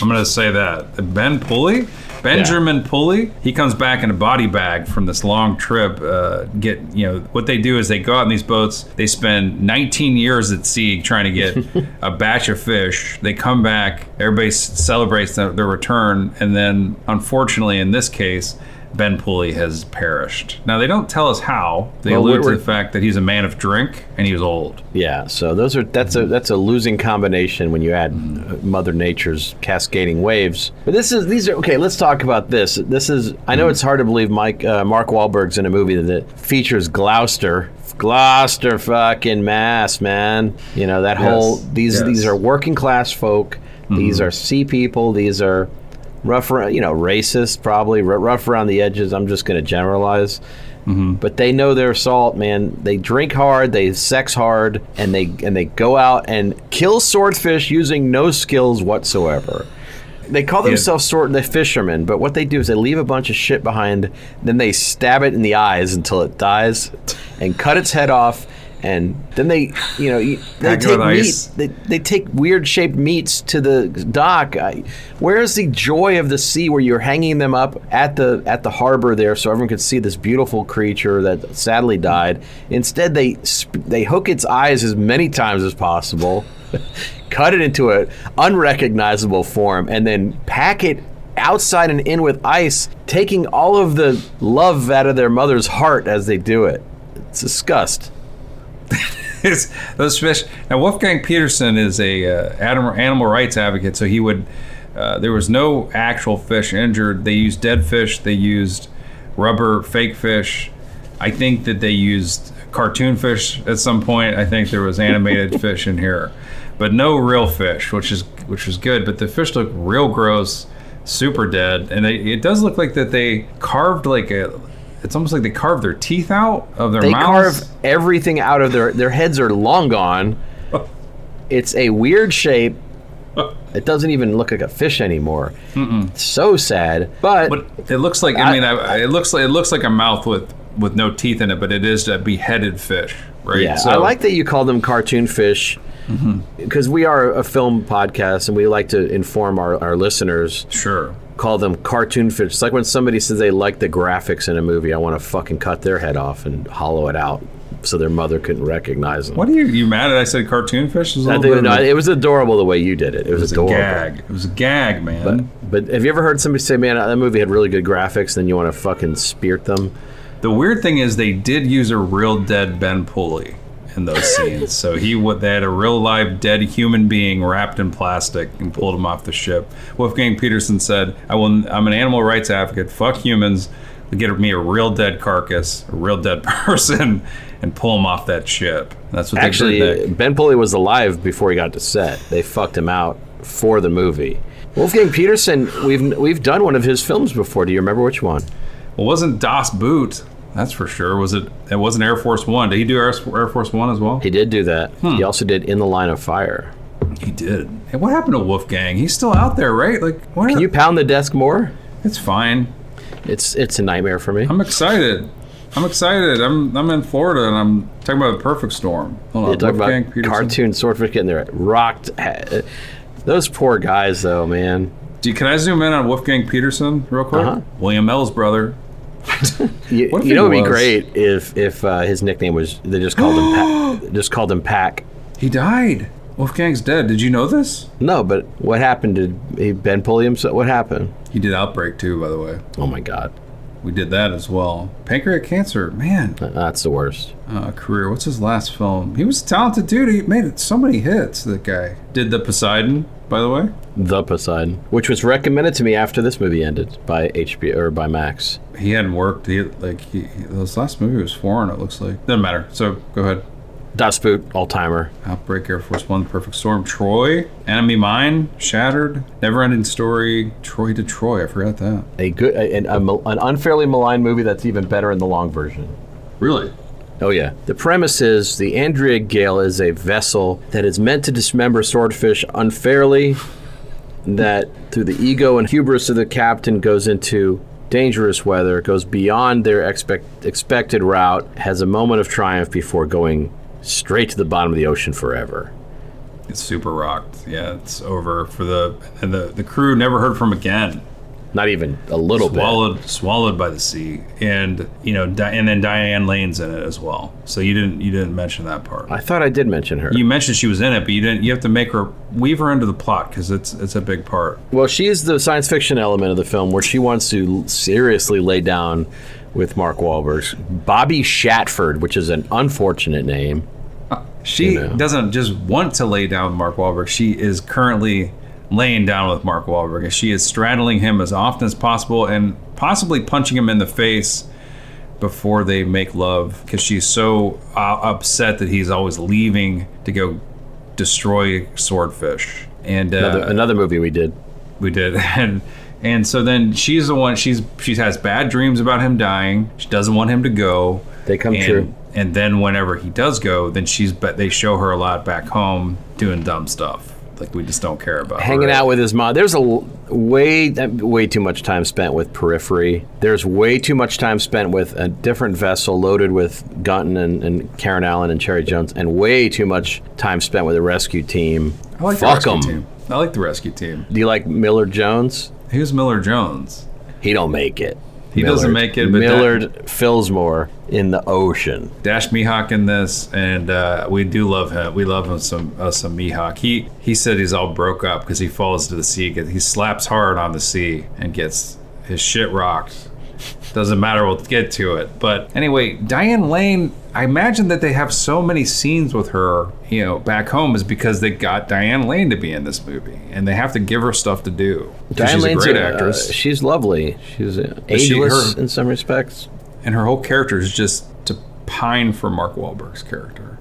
[SPEAKER 3] I'm going to say that. Ben Pulley? Benjamin Pulley. He comes back in a body bag from this long trip. Uh, get you know what they do is they go out in these boats. They spend 19 years at sea trying to get [laughs] a batch of fish. They come back. Everybody celebrates their, their return, and then unfortunately, in this case. Ben Pulley has perished. Now they don't tell us how. They
[SPEAKER 2] Well,
[SPEAKER 3] allude to the fact that he's a man of drink and he was old.
[SPEAKER 2] Yeah, so those are that's a that's a losing combination when you add uh, Mother Nature's cascading waves. But this is these are okay. Let's talk about this. This is I know it's hard to believe Mike uh, Mark Wahlberg's in a movie that features Gloucester. Gloucester fucking mass, man. You know that whole these
[SPEAKER 3] yes.
[SPEAKER 2] these are working class folk. These are sea people. These are rough, you know, racist, probably rough around the edges. I'm just going to generalize. Mm-hmm. But they know their salt, man. They drink hard, they sex hard, and they and they go out and kill swordfish using no skills whatsoever. They call themselves sword the fishermen, but what they do is they leave a bunch of shit behind, then they stab it in the eyes until it dies, and cut its head off, and then they, you know, [laughs] they take meat. They, they take weird shaped meats to the dock. I, where's the joy of the sea where you're hanging them up at the at the harbor there so everyone could see this beautiful creature that sadly died? Instead, they they hook its eyes as many times as possible, [laughs] cut it into a unrecognizable form, and then pack it outside and in with ice, taking all of the love out of their mother's heart as they do it. It's disgust. [laughs]
[SPEAKER 3] Those fish. Now, Wolfgang Petersen is a uh, animal, animal rights advocate, so he would. Uh, there was no actual fish injured. They used dead fish. They used rubber fake fish. I think that they used cartoon fish at some point. I think there was animated [laughs] fish in here, but no real fish, which is which was good. But the fish look real gross, super dead, and they, it does look like that they carved like a it's almost like they carve their teeth out of their mouth.
[SPEAKER 2] They
[SPEAKER 3] mouths.
[SPEAKER 2] carve everything out of their their heads are long gone. [laughs] It's a weird shape. [laughs] It doesn't even look like a fish anymore. It's so sad. But,
[SPEAKER 3] But it looks like I,
[SPEAKER 2] I-
[SPEAKER 3] mean I, it looks like it looks like a mouth with with no teeth in it, but it is a beheaded fish, right?
[SPEAKER 2] yeah,
[SPEAKER 3] So-
[SPEAKER 2] I like that you call them cartoon fish mm-hmm. because we are a film podcast and we like to inform our, our listeners.
[SPEAKER 3] Sure.
[SPEAKER 2] Call them cartoon fish. It's like when somebody says they like the graphics in a movie. I want to fucking cut their head off and hollow it out so their mother couldn't recognize them.
[SPEAKER 3] What are you you mad that I said cartoon fish? It was a
[SPEAKER 2] I
[SPEAKER 3] little
[SPEAKER 2] think,
[SPEAKER 3] bit
[SPEAKER 2] no, it was adorable the way you did it. It was,
[SPEAKER 3] it was a gag. It was a gag, man.
[SPEAKER 2] But have you ever heard somebody say, "Man, that movie had really good graphics"? Then you want to fucking spirit them?
[SPEAKER 3] The weird thing is they did use a real dead Ben Pulley in those scenes. so he would they had a real live dead human being wrapped in plastic and pulled him off the ship. Wolfgang Petersen said, "I will. I'm an animal rights advocate. Fuck humans. Get me a real dead carcass, a real dead [laughs] person, and pull him off that ship." That's what
[SPEAKER 2] Actually,
[SPEAKER 3] they did. Nick.
[SPEAKER 2] Ben Pulley was alive before he got to set. They fucked him out for the movie. Wolfgang Petersen, we've we've done one of his films before. Do you remember which one?
[SPEAKER 3] Well, wasn't Das Boot? That's for sure. Was it? It wasn't Air Force One. Did he do Air, Air Force One as well?
[SPEAKER 2] He did do that.
[SPEAKER 3] Hmm.
[SPEAKER 2] He also did In the Line of Fire.
[SPEAKER 3] He did. Hey, what happened to Wolfgang? He's still out there, right? Like, what?
[SPEAKER 2] Can you pound the desk more?
[SPEAKER 3] It's fine.
[SPEAKER 2] It's it's a nightmare for me.
[SPEAKER 3] I'm excited. I'm excited. I'm I'm in Florida and I'm talking about the perfect storm. Hold on. Wolfgang
[SPEAKER 2] about
[SPEAKER 3] Petersen.
[SPEAKER 2] cartoon swordfish getting their rocked. Those poor guys, though, man.
[SPEAKER 3] Do you, can I zoom in on Wolfgang Petersen real quick?
[SPEAKER 2] Uh-huh.
[SPEAKER 3] William L's brother. [laughs]
[SPEAKER 2] You,
[SPEAKER 3] What if
[SPEAKER 2] you know, it'd be great if if uh, his nickname was they just called him Pac, [gasps] just called him Pack.
[SPEAKER 3] He died. Wolfgang's dead. Did you know this?
[SPEAKER 2] No, but what happened? Did he Ben Pulley himself? What happened?
[SPEAKER 3] He did Outbreak too, by the way.
[SPEAKER 2] Oh my God,
[SPEAKER 3] We did that as well. Pancreatic cancer, man.
[SPEAKER 2] that's the worst.
[SPEAKER 3] Uh, career. What's his last film? He was a talented dude. He made so many hits. That guy did the Poseidon, by the way.
[SPEAKER 2] The Poseidon, which was recommended to me after this movie ended by HBO or by Max.
[SPEAKER 3] He hadn't worked. He like he, his last movie was foreign. It looks like doesn't matter. So go ahead.
[SPEAKER 2] Das Boot, all timer.
[SPEAKER 3] Outbreak, Air Force One, Perfect Storm, Troy, Enemy Mine, Shattered, Never Ending Story, Troy to Troy. I forgot that.
[SPEAKER 2] A good, a, an, an unfairly maligned movie that's even better in the long version.
[SPEAKER 3] Really?
[SPEAKER 2] Oh yeah. The premise is the Andrea Gail is a vessel that is meant to dismember swordfish unfairly. That through the ego and hubris of the captain goes into dangerous weather, goes beyond their expect, expected route, has a moment of triumph before going straight to the bottom of the ocean forever.
[SPEAKER 3] It's super rocked. Yeah, it's over for the and the the crew never heard from again.
[SPEAKER 2] Not even a little bit.
[SPEAKER 3] swallowed swallowed by the sea, and you know, Di- and then Diane Lane's in it as well. So you didn't you didn't mention that part.
[SPEAKER 2] I thought I did mention her.
[SPEAKER 3] You mentioned she was in it, but you didn't. You have to make her weave her into the plot because it's it's a big part.
[SPEAKER 2] Well, she's the science fiction element of the film where she wants to seriously lay down with Mark Wahlberg's Bobby Shatford, which is an unfortunate name.
[SPEAKER 3] She
[SPEAKER 2] You know.
[SPEAKER 3] doesn't just want to lay down Mark Wahlberg. She is currently laying down with Mark Wahlberg, and she is straddling him as often as possible, and possibly punching him in the face before they make love because she's so uh, upset that he's always leaving to go destroy swordfish. And uh,
[SPEAKER 2] Another, another movie we did.
[SPEAKER 3] we did [laughs] and and so then she's the one she's she has bad dreams about him dying she doesn't want him to go
[SPEAKER 2] They come
[SPEAKER 3] and,
[SPEAKER 2] true.
[SPEAKER 3] and then whenever he does go then she's but they show her a lot back home doing dumb stuff like we just don't care about
[SPEAKER 2] Hanging out with his mom. There's a way way too much time spent with Periphery. There's way too much time spent with a different vessel loaded with Gunton and, and Karen Allen and Cherry Jones, and way too much time spent with the rescue team.
[SPEAKER 3] I like
[SPEAKER 2] Fuck
[SPEAKER 3] the
[SPEAKER 2] 'em.
[SPEAKER 3] rescue team I like the rescue team
[SPEAKER 2] Do you like Miller Jones?
[SPEAKER 3] who's Miller Jones
[SPEAKER 2] He don't make it.
[SPEAKER 3] He doesn't make it, but
[SPEAKER 2] Millard Fillsmore in the ocean.
[SPEAKER 3] Dash Mihok in this, and uh, we do love him. We love him some uh, some Mihok. He he said he's all broke up because he falls to the sea. He slaps hard on the sea and gets his shit rocked. Doesn't matter. We'll get to it. But anyway, Diane Lane. I imagine that they have so many scenes with her, you know, back home is because they got Diane Lane to be in this movie, and they have to give her stuff to do.
[SPEAKER 2] Diane
[SPEAKER 3] she's
[SPEAKER 2] Lane's
[SPEAKER 3] a great
[SPEAKER 2] uh,
[SPEAKER 3] actress,
[SPEAKER 2] she's lovely. She's uh,
[SPEAKER 3] she-
[SPEAKER 2] ageless
[SPEAKER 3] her-
[SPEAKER 2] in some respects.
[SPEAKER 3] and her whole character is just to pine for Mark Wahlberg's character.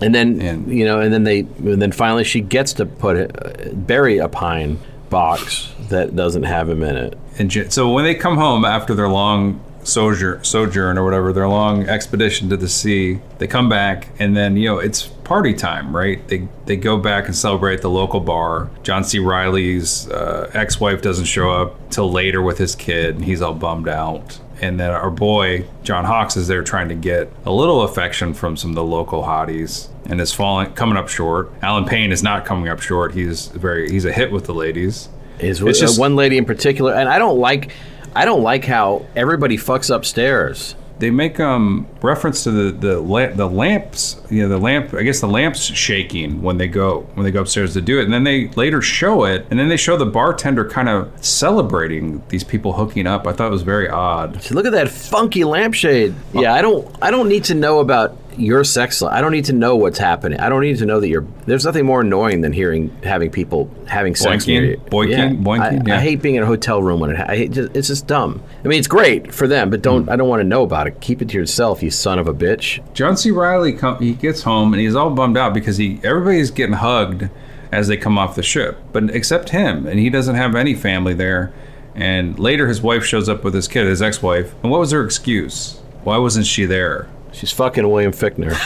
[SPEAKER 2] And then
[SPEAKER 3] And-
[SPEAKER 2] you know, and then they, and then finally she gets to put it, uh, bury a pine box that doesn't have him in it.
[SPEAKER 3] And J- so when they come home after their long sojourn, sojourn or whatever, their long expedition to the sea. They come back, and then you know it's party time, right? They they go back and celebrate at the local bar. John C. Reilly's uh, ex-wife doesn't show up till later with his kid, and he's all bummed out. And then our boy John Hawkes is there trying to get a little affection from some of the local hotties, and is falling coming up short. Allen Payne is not coming up short. He's very he's a hit with the ladies.
[SPEAKER 2] Is
[SPEAKER 3] It's
[SPEAKER 2] uh,
[SPEAKER 3] just-
[SPEAKER 2] one lady in particular, and I don't like, I don't like how everybody fucks upstairs.
[SPEAKER 3] they make um reference to the the la- the lamps you know the lamp I guess the lamps shaking when they go when they go upstairs to do it and then they later show it and then they show the bartender kind of celebrating these people hooking up I thought it was very odd
[SPEAKER 2] look at that funky lampshade. Yeah, I don't, I don't need to know about your sex life. I don't need to know what's happening. I don't need to know that you're. There's nothing more annoying than hearing having people having sex.
[SPEAKER 3] Boinking? Boinking?
[SPEAKER 2] Yeah.
[SPEAKER 3] Boinking?
[SPEAKER 2] I,
[SPEAKER 3] Yeah.
[SPEAKER 2] I hate being in a hotel room when it. I hate just, it's just dumb. I mean, it's great for them, but don't. Hmm. I don't want to know about it. Keep it to yourself, you son of a bitch.
[SPEAKER 3] John C Reilly he gets home and he's all bummed out because he everybody's getting hugged as they come off the ship but except him and he doesn't have any family there and later his wife shows up with his kid his ex-wife and what was her excuse why wasn't she there
[SPEAKER 2] She's fucking William Fichtner.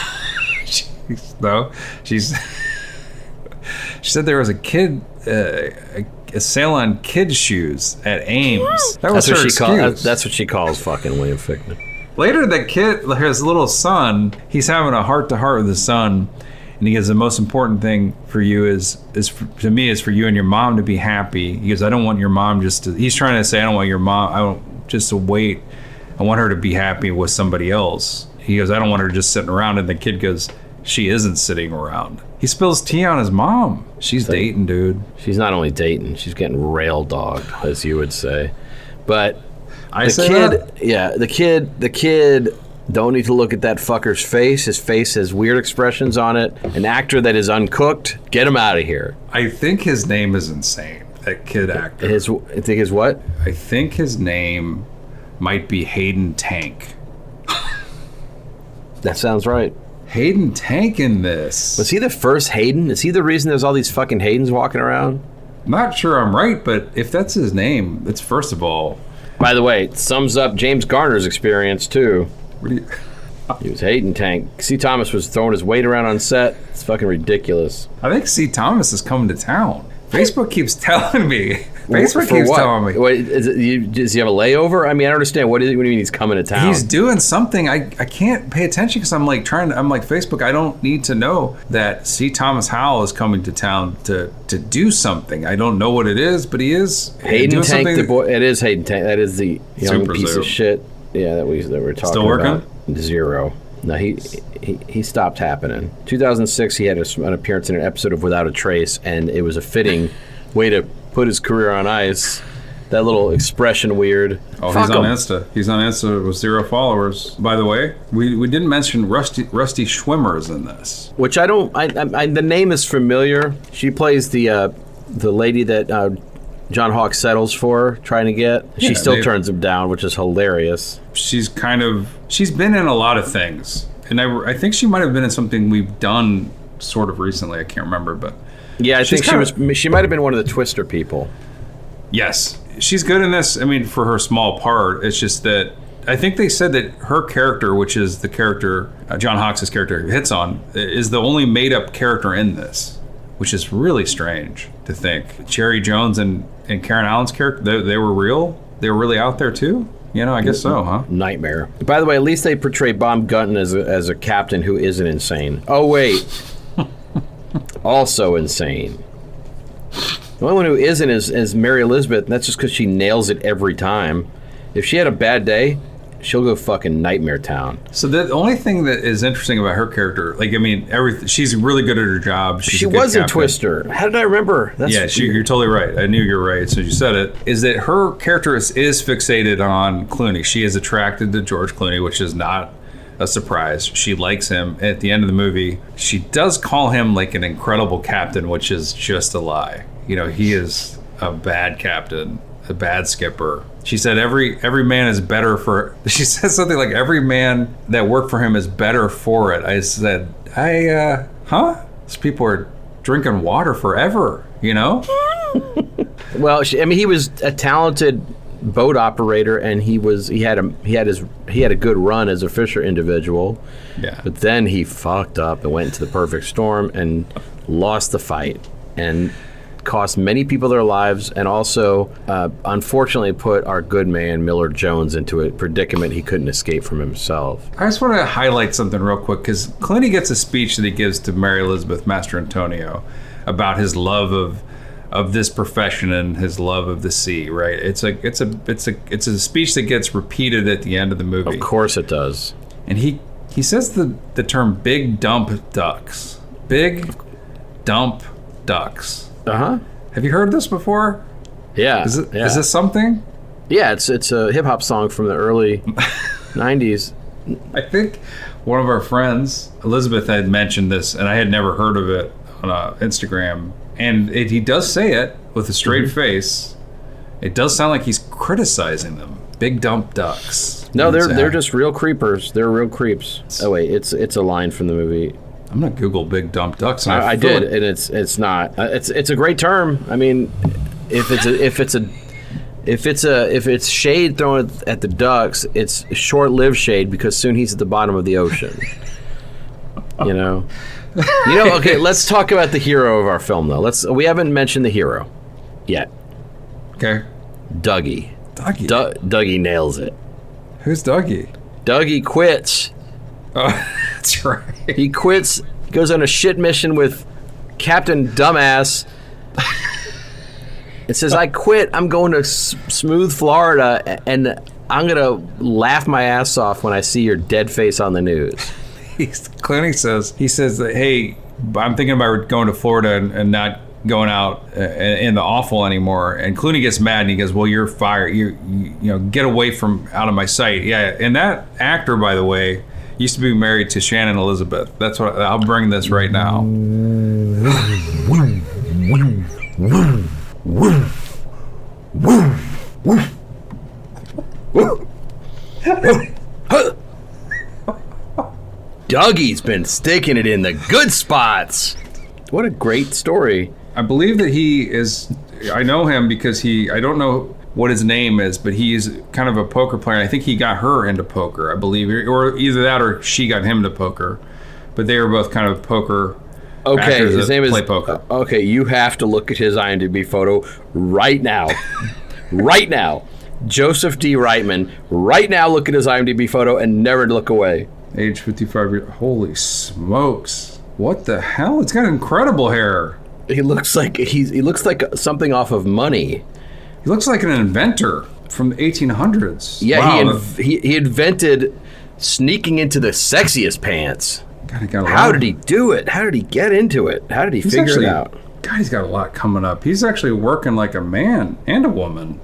[SPEAKER 3] though. [laughs] She's she said there was a kid uh, a, a sale on kids shoes at Ames. That was
[SPEAKER 2] That's what she calls.
[SPEAKER 3] excuse.
[SPEAKER 2] That's what she calls fucking William Fichtner.
[SPEAKER 3] Later, the kid, his little son, he's having a heart to heart with his son, and he goes, "The most important thing for you is is for, to me is for you and your mom to be happy." He goes, "I don't want your mom just to." He's trying to say, "I don't want your mom. I don't just to wait. I want her to be happy with somebody else." He goes, "I don't want her just sitting around." And the kid goes, "She isn't sitting around." He spills tea on his mom. She's dating, dude.
[SPEAKER 2] She's not only dating; she's getting rail dogged, as you would say. But
[SPEAKER 3] I
[SPEAKER 2] the
[SPEAKER 3] say
[SPEAKER 2] kid,
[SPEAKER 3] that.
[SPEAKER 2] yeah, the kid, the kid. Don't need to look at that fucker's face. His face has weird expressions on it. An actor that is uncooked, get him out of here.
[SPEAKER 3] I think his name is insane. That kid actor.
[SPEAKER 2] His, I think his what?
[SPEAKER 3] I think his name might be Hayden Tank.
[SPEAKER 2] That sounds right.
[SPEAKER 3] Hayden Tank in this.
[SPEAKER 2] Was he the first Hayden? Is he the reason there's all these fucking Haydens walking around?
[SPEAKER 3] Not sure I'm right, but if that's his name, it's first of all.
[SPEAKER 2] By the way, it sums up James Garner's experience too.
[SPEAKER 3] What do you, [laughs]
[SPEAKER 2] He was Hayden Tank. C. Thomas was throwing his weight around on set. It's fucking ridiculous.
[SPEAKER 3] I think C. Thomas is coming to town. Facebook keeps telling me. [laughs] Facebook
[SPEAKER 2] For
[SPEAKER 3] keeps
[SPEAKER 2] what?
[SPEAKER 3] telling me.
[SPEAKER 2] Wait, is it, you, does he have a layover? I mean, I don't understand. What, is, what do you mean he's coming to town?
[SPEAKER 3] He's doing something. I, I can't pay attention because I'm like trying to. I'm like Facebook. I don't need to know that C. Thomas Howell is coming to town to to do something. I don't know what it is, but he is uh,
[SPEAKER 2] Hayden
[SPEAKER 3] doing
[SPEAKER 2] Tank, the boy. It is Hayden Tank. That is the young
[SPEAKER 3] Super
[SPEAKER 2] piece
[SPEAKER 3] Zoo.
[SPEAKER 2] of shit. Yeah, that we that we're talking
[SPEAKER 3] Still working?
[SPEAKER 2] about. Zero. No, he, he he stopped happening. 2006, he had a, an appearance in an episode of Without a Trace, and it was a fitting [laughs] way to put his career on ice. That little expression, weird.
[SPEAKER 3] Oh,
[SPEAKER 2] Fuck
[SPEAKER 3] he's on. Insta. He's on Insta with zero followers. By the way, we, we didn't mention Rusty Rusty Schwimmer's in this.
[SPEAKER 2] Which I don't. I, I, I the name is familiar. She plays the uh, the lady that uh, John Hawk settles for, trying to get. She
[SPEAKER 3] Yeah,
[SPEAKER 2] still
[SPEAKER 3] they-
[SPEAKER 2] turns him down, which is hilarious.
[SPEAKER 3] She's kind of she's been in a lot of things, and I, I think she might have been in something we've done sort of recently. I can't remember, but
[SPEAKER 2] Yeah, I
[SPEAKER 3] She's
[SPEAKER 2] think she
[SPEAKER 3] kinda-
[SPEAKER 2] was. She might have been one of the Twister people.
[SPEAKER 3] yes, she's good in this. I mean, for her small part, it's just that. I think they said that her character, which is the character uh, John Hawkes' character hits on, is the only made-up character in this, which is really strange to think. Cherry Jones and, and Karen Allen's character, they, they were real. They were really out there too. You know, I guess so, huh?
[SPEAKER 2] Nightmare. By the way, at least they portray Bob Gunton as a, as a captain who isn't insane. Oh wait, [laughs] also insane. The only one who isn't is, is Mary Elizabeth. And that's just because she nails it every time. If she had a bad day, she'll go fucking Nightmare Town.
[SPEAKER 3] So the only thing that is interesting about her character, like I mean, everything she's really good at her job. She's
[SPEAKER 2] she
[SPEAKER 3] a
[SPEAKER 2] was in
[SPEAKER 3] captain.
[SPEAKER 2] Twister. How did I remember? That's
[SPEAKER 3] Yeah, she, you're totally right. I knew you were right as you said it. Is that her character is, is fixated on Clooney? She is attracted to George Clooney, which is not a surprise. She likes him. At the end of the movie, she does call him like an incredible captain, which is just a lie. You know, he is a bad captain, a bad skipper. She said every every man is better for. [laughs] She said something like every man that worked for him is better for it. I said, I uh, huh? These people are drinking water forever. You know? [laughs]
[SPEAKER 2] Well, she, I mean, he was a talented boat operator, and he was he had a he had his he had a good run as a fisher individual.
[SPEAKER 3] Yeah.
[SPEAKER 2] But then he fucked up and went into the perfect storm and lost the fight and cost many people their lives and also uh, unfortunately put our good man Miller Jones into a predicament he couldn't escape from himself.
[SPEAKER 3] I just want to highlight something real quick because Clooney gets a speech that he gives to Mary Elizabeth Mastrantonio about his love of of this profession and his love of the sea. Right? It's a it's a it's a it's a speech that gets repeated at the end of the movie,
[SPEAKER 2] Of course it does.
[SPEAKER 3] and he he says the the term "big dump ducks." Big dump ducks.
[SPEAKER 2] Uh-huh.
[SPEAKER 3] Have you heard this before?
[SPEAKER 2] Yeah.
[SPEAKER 3] Is it is
[SPEAKER 2] yeah.
[SPEAKER 3] this something?
[SPEAKER 2] Yeah, it's it's a hip hop song from the early [laughs] 90s.
[SPEAKER 3] I think one of our friends, Elizabeth, had mentioned this, and I had never heard of it on uh, Instagram. And it, he does say it with a straight
[SPEAKER 2] Mm-hmm.
[SPEAKER 3] face. It does sound like he's criticizing them. Big dump ducks.
[SPEAKER 2] No, they're
[SPEAKER 3] uh,
[SPEAKER 2] they're just real creepers. They're real creeps. Oh wait, it's it's a line from the movie.
[SPEAKER 3] I'm gonna Google big dump ducks. And
[SPEAKER 2] I, I did,
[SPEAKER 3] like-
[SPEAKER 2] and it's it's not. Uh, it's it's a great term. I mean, if it's a if it's a if it's a if it's shade thrown at, at the ducks, it's short-lived shade because soon he's at the bottom of the ocean. you know. You know. Okay, [laughs] let's talk about the hero of our film, though. Let's. We haven't mentioned the hero yet.
[SPEAKER 3] okay.
[SPEAKER 2] Dougie.
[SPEAKER 3] Dougie.
[SPEAKER 2] Du- Dougie nails it.
[SPEAKER 3] Who's Dougie?
[SPEAKER 2] Dougie quits.
[SPEAKER 3] Oh, [laughs] that's right.
[SPEAKER 2] He quits, goes on a shit mission with Captain Dumbass. It says, I quit. I'm going to S- Smooth, Florida, and I'm going to laugh my ass off when I see your dead face on the news.
[SPEAKER 3] He's, Clooney says he says that hey, I'm thinking about going to Florida and, and not going out uh, in the awful anymore. And Clooney gets mad and he goes, "Well, you're fired. You you, you know get away from out of my sight." Yeah, and that actor, by the way, used to be married to Shannon Elizabeth. That's what I'll bring this right now.
[SPEAKER 2] Dougie's been sticking it in the good spots. What a great story.
[SPEAKER 3] I believe that he is. I know him because he. I don't know what his name is, but he's kind of a poker player. I think he got her into poker. I believe, or either that or she got him to poker. But they were both kind of poker.
[SPEAKER 2] Okay, his
[SPEAKER 3] that
[SPEAKER 2] name is.
[SPEAKER 3] play poker.
[SPEAKER 2] uh, okay, you have to look at his IMDb photo right now. [laughs] right now. Joseph D. Reitman. Right now, look at his IMDb photo and never look away.
[SPEAKER 3] Age 55 years. Holy smokes. What the hell? It's got incredible hair.
[SPEAKER 2] He looks like he's he looks like something off of Money.
[SPEAKER 3] He looks like an inventor from the 1800s.
[SPEAKER 2] Yeah,
[SPEAKER 3] wow,
[SPEAKER 2] he, inv- he he invented sneaking into the sexiest pants.
[SPEAKER 3] God, he got a
[SPEAKER 2] How did he do it? How did he get into it? How did he
[SPEAKER 3] He's
[SPEAKER 2] figure
[SPEAKER 3] actually,
[SPEAKER 2] it out?
[SPEAKER 3] God, he's got a lot coming up. He's actually working like a man and a woman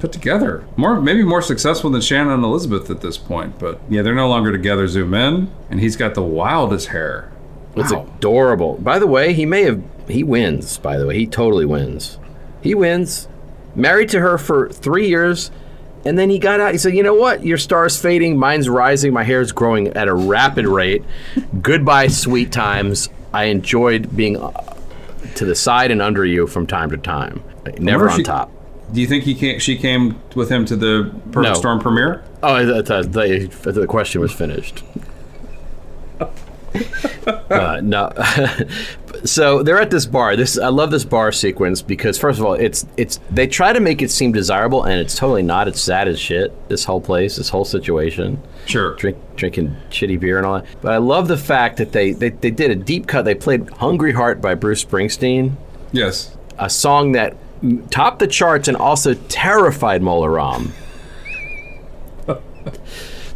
[SPEAKER 3] put together. More, maybe more successful than Shannon and Elizabeth at this point. But yeah, they're no longer together. Zoom in, and he's got the wildest hair.
[SPEAKER 2] It's
[SPEAKER 3] Wow.
[SPEAKER 2] adorable. By the way, he may have he wins. By the way, he totally wins. He wins. Married to her for three years, and then he got out. He said, "You know what? Your star's fading. Mine's rising. My hair's growing at a rapid rate. [laughs] Goodbye, sweet times. I enjoyed being uh, to the side and under you from time to time. Never on
[SPEAKER 3] she-
[SPEAKER 2] top."
[SPEAKER 3] Do you think he came, she came with him to the Perfect
[SPEAKER 2] No.
[SPEAKER 3] Storm premiere?
[SPEAKER 2] Oh, the, the question was finished. [laughs] [laughs] uh, no. [laughs] so they're at this bar. This I love this bar sequence because first of all, it's it's they try to make it seem desirable and it's totally not. It's sad as shit. This whole place, this whole situation.
[SPEAKER 3] Sure.
[SPEAKER 2] Drink, drinking shitty beer and all that. But I love the fact that they, they, they did a deep cut. They played Hungry Heart by Bruce Springsteen,
[SPEAKER 3] Yes.
[SPEAKER 2] a song that topped the charts and also terrified Mola [laughs] Ram.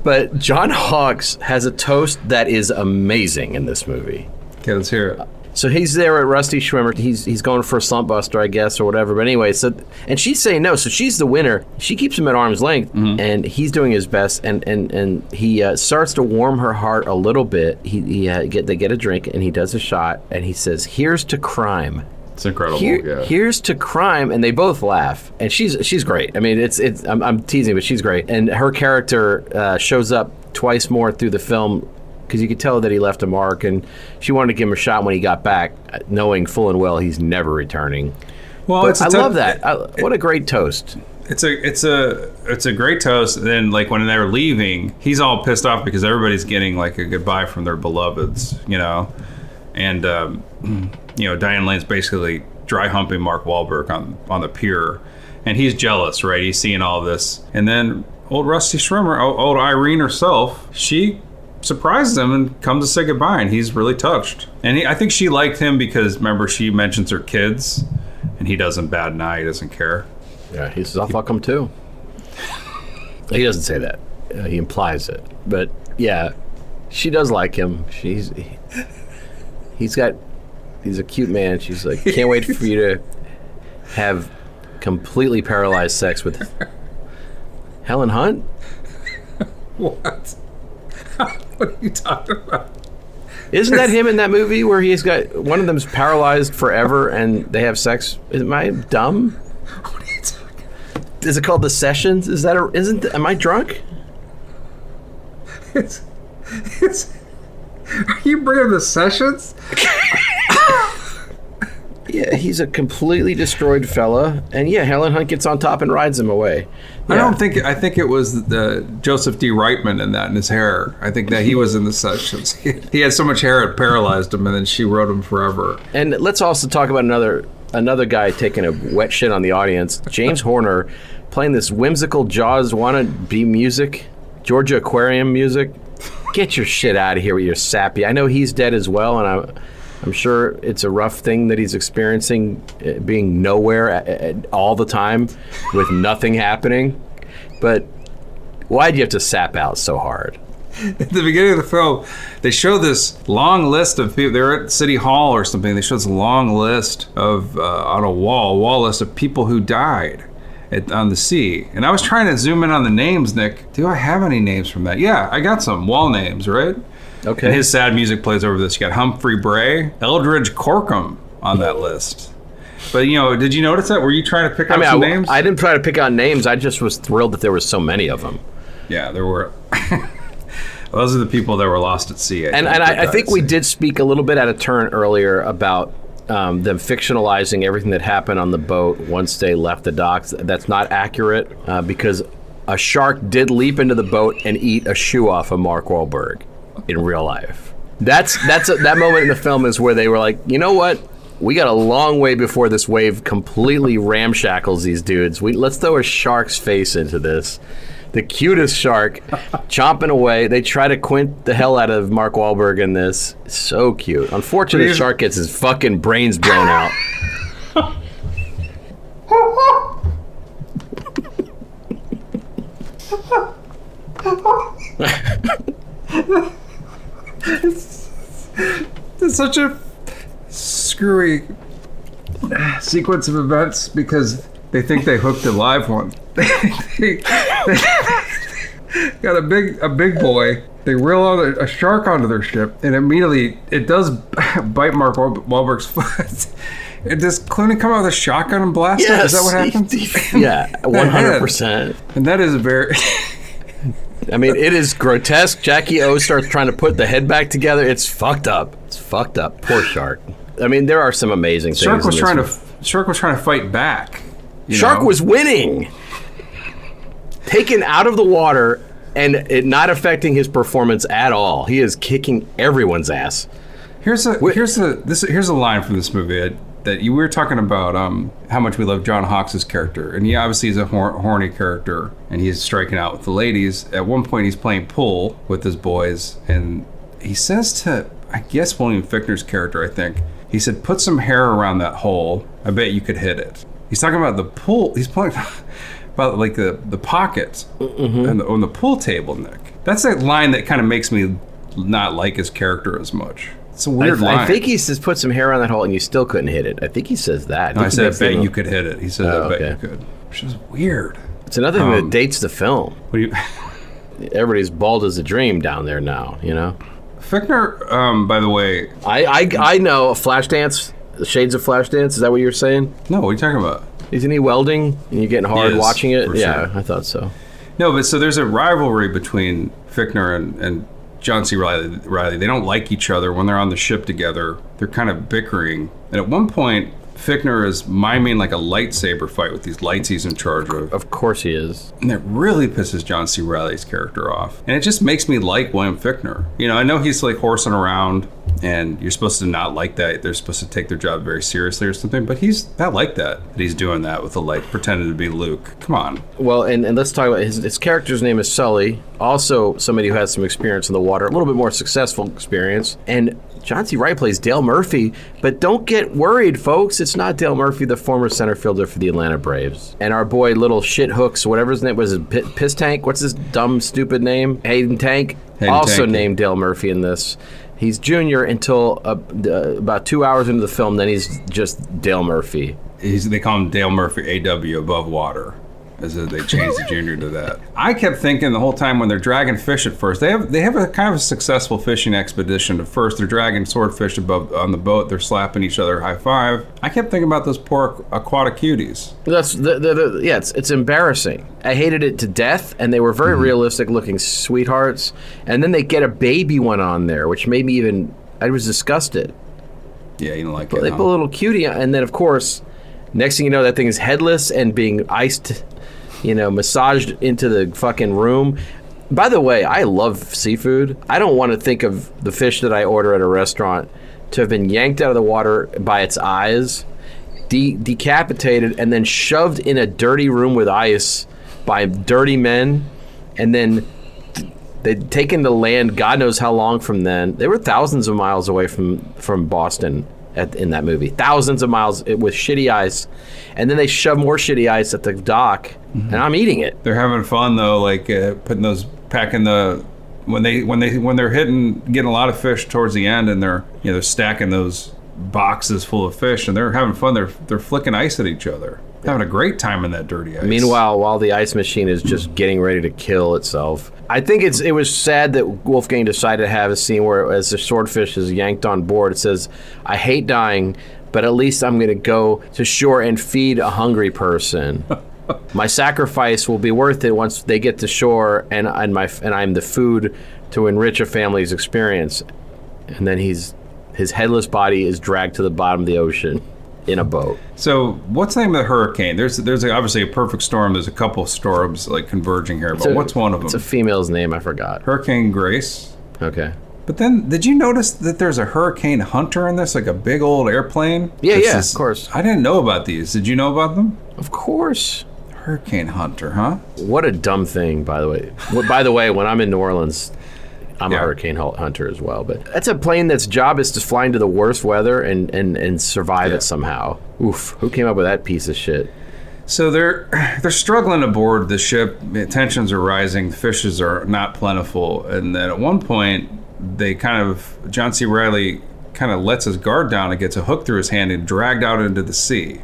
[SPEAKER 2] But John Hawkes has a toast that is amazing in this movie.
[SPEAKER 3] Okay, let's hear it.
[SPEAKER 2] So he's there at Rusty Schwimmer. He's he's going for a slump buster, I guess, or whatever. But anyway, so and she's saying no. So she's the winner. She keeps him at arm's length, and he's doing his best. And and and he uh, starts to warm her heart a little bit. He, he uh, get they get a drink, and he does a shot, and he says, "Here's to crime."
[SPEAKER 3] It's incredible.
[SPEAKER 2] Here,
[SPEAKER 3] yeah.
[SPEAKER 2] Here's to crime, and they both laugh, and she's she's great. I mean, it's it's I'm, I'm teasing, but she's great, and her character uh, shows up twice more through the film because you could tell that he left a mark, and she wanted to give him a shot when he got back, knowing full and well he's never returning.
[SPEAKER 3] well,
[SPEAKER 2] But
[SPEAKER 3] it's a
[SPEAKER 2] I
[SPEAKER 3] tough-
[SPEAKER 2] love that. I, what a great toast.
[SPEAKER 3] it's a it's a it's a great toast. And then like when they're leaving, he's all pissed off because everybody's getting like a goodbye from their beloveds, you know, and um, you know Diane Lane's basically dry humping Mark Wahlberg on on the pier, and he's jealous, right? He's seeing all this, and then old Rusty Schwimmer, old Irene herself, she surprises him and comes to say goodbye, and he's really touched. And he, I think she liked him because remember she mentions her kids, and he doesn't bat an eye, he doesn't care.
[SPEAKER 2] Yeah, he says, I'll fuck him too. [laughs] He doesn't say that. Uh, he implies it. But yeah, she does like him. She's he, he's got he's a cute man. She's like, can't wait for you to have completely paralyzed sex with Helen Hunt. [laughs]
[SPEAKER 3] What? [laughs] what are you talking about?
[SPEAKER 2] Isn't that him in that movie where he's got one of them's paralyzed forever and they have sex? Am I dumb?
[SPEAKER 3] What are you talking?
[SPEAKER 2] Is it called The Sessions? Is that a, isn't am I drunk?
[SPEAKER 3] It's, it's, are you bringing the sessions? [laughs]
[SPEAKER 2] Yeah, he's a completely destroyed fella, and yeah, Helen Hunt gets on top and rides him away.
[SPEAKER 3] I don't think. I think it was the Joseph D. Reitman in that in his hair. I think that he was in the sessions. He had so much hair it paralyzed him, and then she rode him forever.
[SPEAKER 2] And let's also talk about another another guy taking a wet shit on the audience. James Horner playing this whimsical Jaws wanna be music, Georgia Aquarium music. Get your shit out of here with your sappy. I know he's dead as well, and I'm I'm sure it's a rough thing that he's experiencing, uh, being nowhere all the time with [laughs] nothing happening. But why do you have to sap out so hard?
[SPEAKER 3] At the beginning of the film, they show this long list of people. They're at City Hall or something. They show this long list of uh, on a wall, a wall list of people who died at, on the sea. And I was trying to zoom in on the names, Nick. Do I have any names from that? Yeah, I got some wall names, right?
[SPEAKER 2] Okay.
[SPEAKER 3] And his sad music plays over this. You got Humphrey Bray, Eldridge Corkum on that list. But you know, did you notice that? Were you trying to pick
[SPEAKER 2] I
[SPEAKER 3] out
[SPEAKER 2] mean,
[SPEAKER 3] some
[SPEAKER 2] I,
[SPEAKER 3] names?
[SPEAKER 2] I didn't try to pick out names. I just was thrilled that there were so many of them.
[SPEAKER 3] yeah, there were. [laughs] Those are the people that were lost at sea. I
[SPEAKER 2] And, and I, I think we
[SPEAKER 3] sea.
[SPEAKER 2] did speak a little bit at a turn earlier about um, them fictionalizing everything that happened on the boat once they left the docks. That's not accurate uh, because a shark did leap into the boat and eat a shoe off of Mark Wahlberg in real life. That's that's a, that moment in the film is where they were like, you know what? We got a long way before this wave completely ramshackles these dudes. We let's throw a shark's face into this. The cutest shark [laughs] chomping away. They try to quint the hell out of Mark Wahlberg in this. So cute. Unfortunately, the shark gets his fucking brains blown out. [laughs] [laughs]
[SPEAKER 3] It's it's such a screwy sequence of events because they think they hooked a live one. [laughs] they, got a big a big boy. They reel a, a shark onto their ship, and immediately it does [laughs] bite Mark Wahl- Wahlberg's [laughs] foot. And does Clooney come out with a shotgun and blast it? Is that what happened?
[SPEAKER 2] yeah, one hundred percent.
[SPEAKER 3] And that is a very
[SPEAKER 2] I mean, it is grotesque. Jackie O starts trying to put the head back together. It's fucked up. It's fucked up. Poor shark. I mean, there are some amazing things.
[SPEAKER 3] shark
[SPEAKER 2] in
[SPEAKER 3] was
[SPEAKER 2] this
[SPEAKER 3] trying to shark was trying to fight back. you
[SPEAKER 2] Shark
[SPEAKER 3] know?
[SPEAKER 2] was winning. Taken out of the water and it not affecting his performance at all. He is kicking everyone's ass.
[SPEAKER 3] Here's a here's a this here's a line from this movie that, that you we were talking about um how much we love John Hawkes' character and he obviously is a hor- horny character and he's striking out with the ladies. At one point he's playing pool with his boys and he says to I guess William Fichtner's character I think he said put some hair around that hole. I bet you could hit it. He's talking about the pool. He's playing [laughs] about like the the pockets and the, on the pool table, Nick. That's a line that kind of makes me not like his character as much. It's a
[SPEAKER 2] I,
[SPEAKER 3] weird line.
[SPEAKER 2] I think he says put some hair on that hole and you still couldn't hit it. I think he says that.
[SPEAKER 3] No, I said, I bet
[SPEAKER 2] move.
[SPEAKER 3] you could hit it. He said,
[SPEAKER 2] Oh,
[SPEAKER 3] I bet
[SPEAKER 2] okay.
[SPEAKER 3] you could. Which is weird.
[SPEAKER 2] It's another thing
[SPEAKER 3] Um,
[SPEAKER 2] that dates the film.
[SPEAKER 3] What do you, [laughs]
[SPEAKER 2] Everybody's bald as a dream down there now, you know?
[SPEAKER 3] Fichtner, um, by the way,
[SPEAKER 2] I, I, I know Flashdance, Shades of Flashdance. Is that what you're saying?
[SPEAKER 3] no, what are you talking about?
[SPEAKER 2] Isn't he welding and you're getting hard
[SPEAKER 3] is,
[SPEAKER 2] watching it? Yeah,
[SPEAKER 3] sure.
[SPEAKER 2] I thought so.
[SPEAKER 3] No, but so there's a rivalry between Fichtner and, and John C. Reilly. Reilly. They don't like each other when they're on the ship together. They're kind of bickering. And at one point, Fichtner is miming like a lightsaber fight with these lights he's in charge of.
[SPEAKER 2] Of course he is.
[SPEAKER 3] And it really pisses John C. Reilly's character off. And it just makes me like William Fichtner. You know, I know he's like horsing around and you're supposed to not like that. They're supposed to take their job very seriously or something, but he's not like that. That he's doing that with the light, pretending to be Luke. Come on.
[SPEAKER 2] Well, and, and let's talk about his, his character's name is Sully. Also, somebody who has some experience in the water, a little bit more successful experience. And John C. Wright plays Dale Murphy, but don't get worried, folks. It's not Dale Murphy, the former center fielder for the Atlanta Braves. And our boy, little shit hooks, whatever his name was, his P- Piss Tank. What's his dumb, stupid name? Hayden Tank.
[SPEAKER 3] Hayden
[SPEAKER 2] also
[SPEAKER 3] Tank.
[SPEAKER 2] named Dale Murphy in this. He's junior until uh, uh, about two hours into the film. Then he's just Dale Murphy.
[SPEAKER 3] He's, they call him Dale Murphy AW above water. As if they changed the junior to that. [laughs] I kept thinking the whole time when they're dragging fish at first, they have they have a kind of a successful fishing expedition. At first, they're dragging swordfish above on the boat. They're slapping each other high five. I kept thinking about those poor aquatic cuties.
[SPEAKER 2] That's the, the, the, yeah. It's, it's embarrassing. I hated it to death, and they were very mm-hmm. realistic looking sweethearts. And then they get a baby one on there, which made me even. I was disgusted.
[SPEAKER 3] Yeah, you don't like
[SPEAKER 2] They
[SPEAKER 3] it.
[SPEAKER 2] put a little cutie, and then of course, next thing you know, that thing is headless and being iced, you know, massaged into the fucking room. By the way, I love seafood. I don't want to think of the fish that I order at a restaurant to have been yanked out of the water by its eyes, de- decapitated, and then shoved in a dirty room with ice by dirty men, and then they'd taken to land God knows how long from then. They were thousands of miles away from from Boston at, in that movie. Thousands of miles with shitty ice, and then they shove more shitty ice at the dock, and I'm eating it.
[SPEAKER 3] They're having fun though, like uh, putting those packing the when they when they when they're hitting getting a lot of fish towards the end, and they're you know they're stacking those boxes full of fish, and they're having fun. They're they're flicking ice at each other, having a great time in that dirty ice.
[SPEAKER 2] Meanwhile, while the ice machine is just getting ready to kill itself, I think it's it was sad that Wolfgang decided to have a scene where, as the swordfish is yanked on board, it says, "I hate dying, but at least I'm going to go to shore and feed a hungry person." [laughs] my sacrifice will be worth it once they get to shore and and my and I'm the food to enrich a family's experience. And then he's his headless body is dragged to the bottom of the ocean in a boat.
[SPEAKER 3] So, what's the name of the hurricane? There's there's obviously a perfect storm. There's a couple storms like converging here, but
[SPEAKER 2] So
[SPEAKER 3] what's one of them?
[SPEAKER 2] It's a female's name, I forgot.
[SPEAKER 3] Hurricane Grace.
[SPEAKER 2] Okay.
[SPEAKER 3] But then, did you notice that there's a Hurricane Hunter in this, like a big old airplane?
[SPEAKER 2] Yeah,
[SPEAKER 3] This
[SPEAKER 2] yeah,
[SPEAKER 3] is-
[SPEAKER 2] of course.
[SPEAKER 3] I didn't know about these. Did you know about them?
[SPEAKER 2] Of course.
[SPEAKER 3] Hurricane Hunter, huh?
[SPEAKER 2] What a dumb thing, by the way. By the way, when I'm in New Orleans, I'm
[SPEAKER 3] Yeah.
[SPEAKER 2] a hurricane hunter as well. But that's a plane that's job is to fly into the worst weather and, and, and survive
[SPEAKER 3] Yeah.
[SPEAKER 2] it somehow. Oof, who came up with that piece of shit?
[SPEAKER 3] So they're they're struggling aboard the ship. Tensions are rising. Fishes are not plentiful, and then at one point, they kind of John C. Reilly kind of lets his guard down and gets a hook through his hand and dragged out into the sea.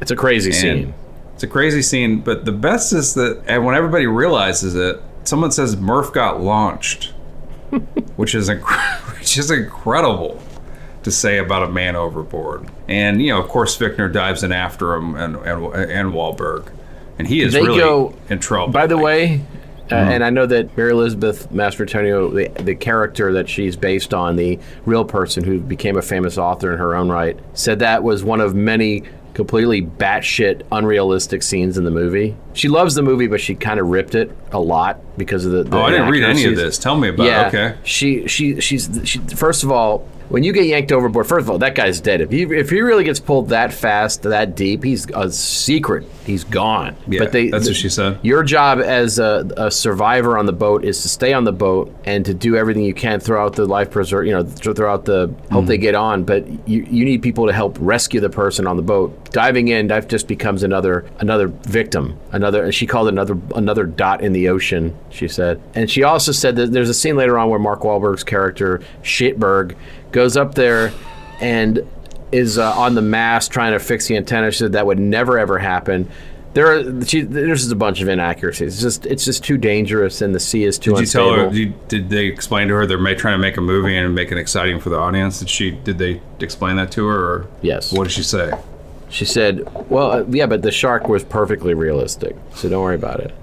[SPEAKER 2] It's a crazy
[SPEAKER 3] And
[SPEAKER 2] scene.
[SPEAKER 3] It's a crazy scene, but the best is that and when everybody realizes it, someone says Murph got launched, [laughs] which is inc- [laughs] which is incredible to say about a man overboard. And you know, of course, Fichtner dives in after him and and, and Wahlberg, and he is
[SPEAKER 2] They
[SPEAKER 3] really
[SPEAKER 2] go-
[SPEAKER 3] in trouble.
[SPEAKER 2] By the way, uh,
[SPEAKER 3] Mm-hmm.
[SPEAKER 2] and I know that Mary Elizabeth Mastrantonio, the, the character that she's based on, the real person who became a famous author in her own right, said that was one of many completely batshit unrealistic scenes in the movie. She loves the movie, but she kind of ripped it a lot because of the. the
[SPEAKER 3] oh, I didn't read any of this. Tell me about.
[SPEAKER 2] Yeah.
[SPEAKER 3] it. Okay.
[SPEAKER 2] She she she's she. First of all, when you get yanked overboard, first of all, that guy's dead. If he if he really gets pulled that fast, that deep, he's a secret. He's gone.
[SPEAKER 3] Yeah, that's what she said.
[SPEAKER 2] Your job as a, a survivor on the boat is to stay on the boat and to do everything you can throughout the life preserve. You know, th- throughout the help
[SPEAKER 3] Mm.
[SPEAKER 2] they get on. But you you need people to help rescue the person on the boat. Diving in, that just becomes another another victim. Another. She called another another dot in the ocean. She said, and she also said that there's a scene later on where Mark Wahlberg's character Shitberg goes up there and is uh, on the mast trying to fix the antenna. She said that would never ever happen. There, are, she, there's just a bunch of inaccuracies. It's just, it's just too dangerous, and the sea is too
[SPEAKER 3] Did you
[SPEAKER 2] unstable.
[SPEAKER 3] tell her? Did, you- did they explain to her they're trying to make a movie and make it exciting for the audience? Did she? Did they explain that to her? Or
[SPEAKER 2] Yes.
[SPEAKER 3] What did she say?
[SPEAKER 2] She said, "Well, uh, yeah, but the shark was perfectly realistic, so don't worry about it."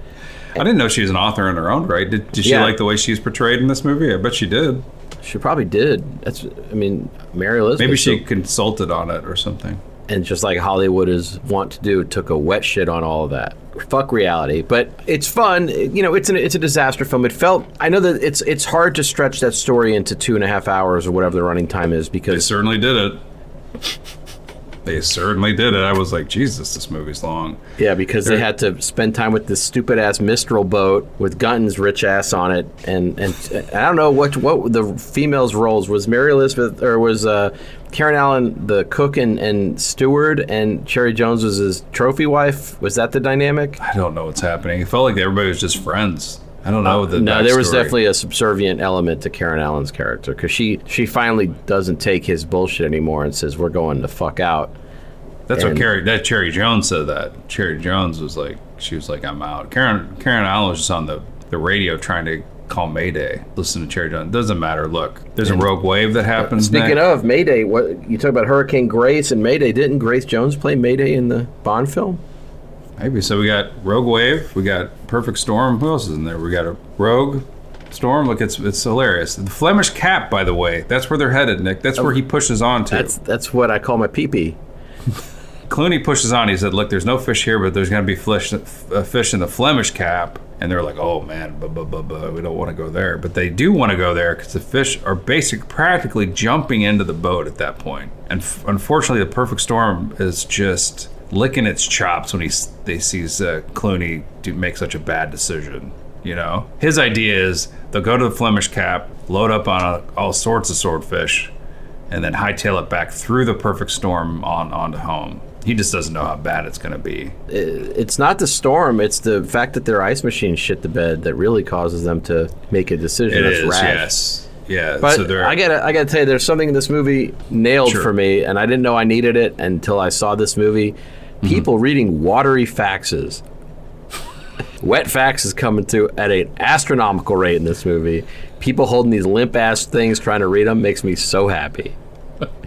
[SPEAKER 3] I didn't know she was an author in her own right. Did, did she
[SPEAKER 2] Yeah.
[SPEAKER 3] like the way she's portrayed in this movie? I bet she did.
[SPEAKER 2] She probably did. That's, I mean, Mary Elizabeth.
[SPEAKER 3] Maybe she consulted on it or something.
[SPEAKER 2] and just like Hollywood is want to do, took a wet shit on all of that. Fuck reality, but it's fun. You know, it's an it's a disaster film. It felt. I know that it's it's hard to stretch that story into two and a half hours or whatever the running time is because They
[SPEAKER 3] certainly did it. They certainly did it. I was like, Jesus, this movie's long.
[SPEAKER 2] yeah, because they had to spend time with this stupid ass Mistral boat with Gunton's rich ass on it, and and I don't know what what the females' roles was. Mary Elizabeth or was uh, Karen Allen the cook and, and steward, and Cherry Jones was his trophy wife. Was that the dynamic?
[SPEAKER 3] I don't know what's happening. It felt like everybody was just friends. I don't know the
[SPEAKER 2] Uh, no, there was
[SPEAKER 3] backstory.
[SPEAKER 2] definitely a subservient element to Karen Allen's character because she she finally doesn't take his bullshit anymore and says we're going the fuck out.
[SPEAKER 3] That's what Carrie. That Cherry Jones said that. Cherry Jones was like, she was like, I'm out. Karen Karen Allen was just on the the radio trying to call Mayday. Listen to Cherry Jones. Doesn't matter. Look, there's a rogue wave that happens.
[SPEAKER 2] Speaking
[SPEAKER 3] next.
[SPEAKER 2] of Mayday, what you talk about Hurricane Grace and Mayday? Didn't Grace Jones play Mayday in the Bond film?
[SPEAKER 3] Maybe so. We got Rogue Wave. We got Perfect Storm. Who else is in there? We got a Rogue. Storm, look, it's it's hilarious. The Flemish cap, by the way, that's where they're headed, Nick. That's where he pushes on to.
[SPEAKER 2] That's that's what I call my peepee.
[SPEAKER 3] Clooney pushes on. He said, "Look, there's no fish here, but there's going to be fish, uh, fish in the Flemish Cap." And they're like, "Oh man, buh, buh, buh, buh, we don't want to go there." But they do want to go there because the fish are basic, practically jumping into the boat at that point. And f- unfortunately, the Perfect Storm is just licking its chops when he they sees uh, Clooney do make such a bad decision. You know, his idea is they'll go to the Flemish Cap, load up on uh all sorts of swordfish, and then hightail it back through the perfect storm on onto home. He just doesn't know how bad it's going to be.
[SPEAKER 2] It's not the storm; it's the fact that their ice machine shit the bed that really causes them to make a decision.
[SPEAKER 3] It
[SPEAKER 2] that's
[SPEAKER 3] is,
[SPEAKER 2] rash.
[SPEAKER 3] yes, yeah.
[SPEAKER 2] But
[SPEAKER 3] so
[SPEAKER 2] I gotta, I gotta tell you, there's something in this movie nailed
[SPEAKER 3] Sure.
[SPEAKER 2] for me, and I didn't know I needed it until I saw this movie.
[SPEAKER 3] Mm-hmm.
[SPEAKER 2] People reading watery faxes. Wet fax is coming through at an astronomical rate in this movie. People holding these limp ass things trying to read them makes me so happy.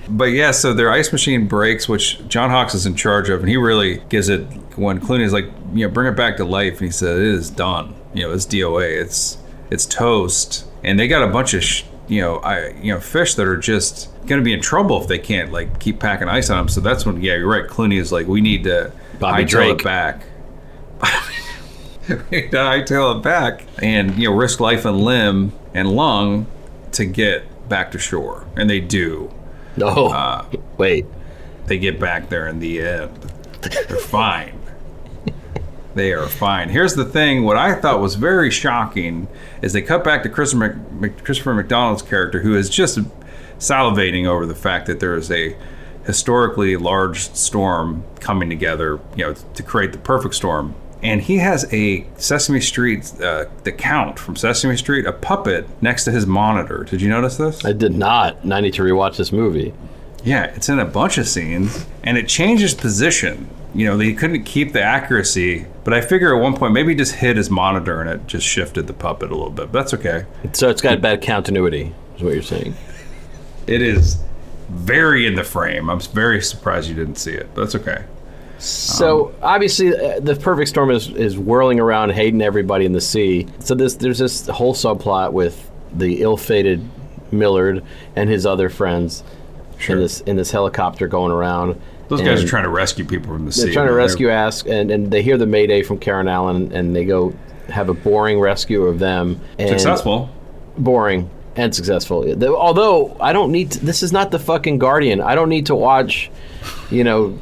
[SPEAKER 3] but yeah, so their ice machine breaks, which John Hawkes is in charge of, and he really gives it when Clooney's like, you know, bring it back to life, and he said, it is done. You know, it's DOA, it's it's toast, and they got a bunch of sh- you know, I you know, fish that are just going to be in trouble if they can't like keep packing ice on them. So that's when, yeah, you're right. Clooney is like, we need to
[SPEAKER 2] Bobby
[SPEAKER 3] hightail it back. [laughs] we need to hightail it back and you know risk life and limb and lung to get back to shore, and they do.
[SPEAKER 2] No,
[SPEAKER 3] Uh,
[SPEAKER 2] wait.
[SPEAKER 3] They get back there in the end. They're fine. They are fine. Here's the thing: what I thought was very shocking is they cut back to Christopher, Christopher McDonald's character, who is just salivating over the fact that there is a historically large storm coming together, you know, to create the perfect storm. And he has a Sesame Street, uh, the Count from Sesame Street, a puppet next to his monitor. Did you notice this?
[SPEAKER 2] I did not. And I need to rewatch this movie.
[SPEAKER 3] Yeah, it's in a bunch of scenes, and it changes position. You know, they couldn't keep the accuracy, but I figure at one point maybe he just hit his monitor and it just shifted the puppet a little bit. But that's okay.
[SPEAKER 2] So it's got bad continuity, is what you're saying.
[SPEAKER 3] It is very in the frame. I'm very surprised you didn't see it, but that's okay.
[SPEAKER 2] So obviously, uh, the perfect storm is, is whirling around, hating everybody in the sea. So this there's this whole subplot with the ill-fated Millard and his other friends
[SPEAKER 3] Sure.
[SPEAKER 2] in this in this helicopter going around.
[SPEAKER 3] Those guys are trying to rescue people from the sea.
[SPEAKER 2] They're trying to rescue Ask, and, and they hear the mayday from Karen Allen, and they go have a boring rescue of them. And
[SPEAKER 3] Successful.
[SPEAKER 2] boring and successful. Although I don't need to, this is not the fucking Guardian. I don't need to watch, you know,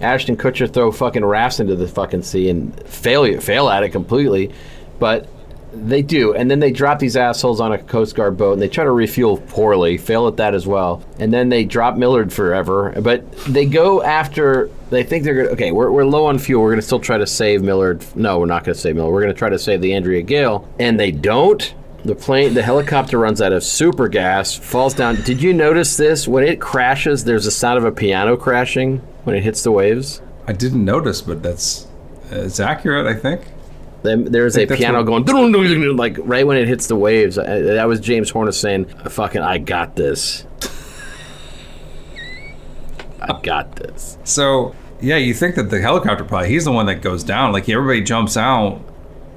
[SPEAKER 2] Ashton Kutcher throw fucking rafts into the fucking sea and fail fail at it completely, but they do. And then they drop these assholes on a Coast Guard boat and they try to refuel poorly, fail at that as well. And then they drop Millard forever, but they go after. They think they're gonna. Okay, we're, we're low on fuel. We're gonna still try to save Millard. No, we're not gonna save Millard. We're gonna try to save the Andrea Gail, and they don't. The plane, the helicopter runs out of super gas, falls down. Did you notice this? When it crashes, there's a sound of a piano crashing when it hits the waves.
[SPEAKER 3] I didn't notice, but that's it's accurate, I think.
[SPEAKER 2] Then there's a piano
[SPEAKER 3] what-
[SPEAKER 2] going like right when it hits the waves. That was James Horner saying, "Fucking, I got this. I got this."
[SPEAKER 3] So yeah, you think that the helicopter pilot, he's the one that goes down. Like everybody jumps out.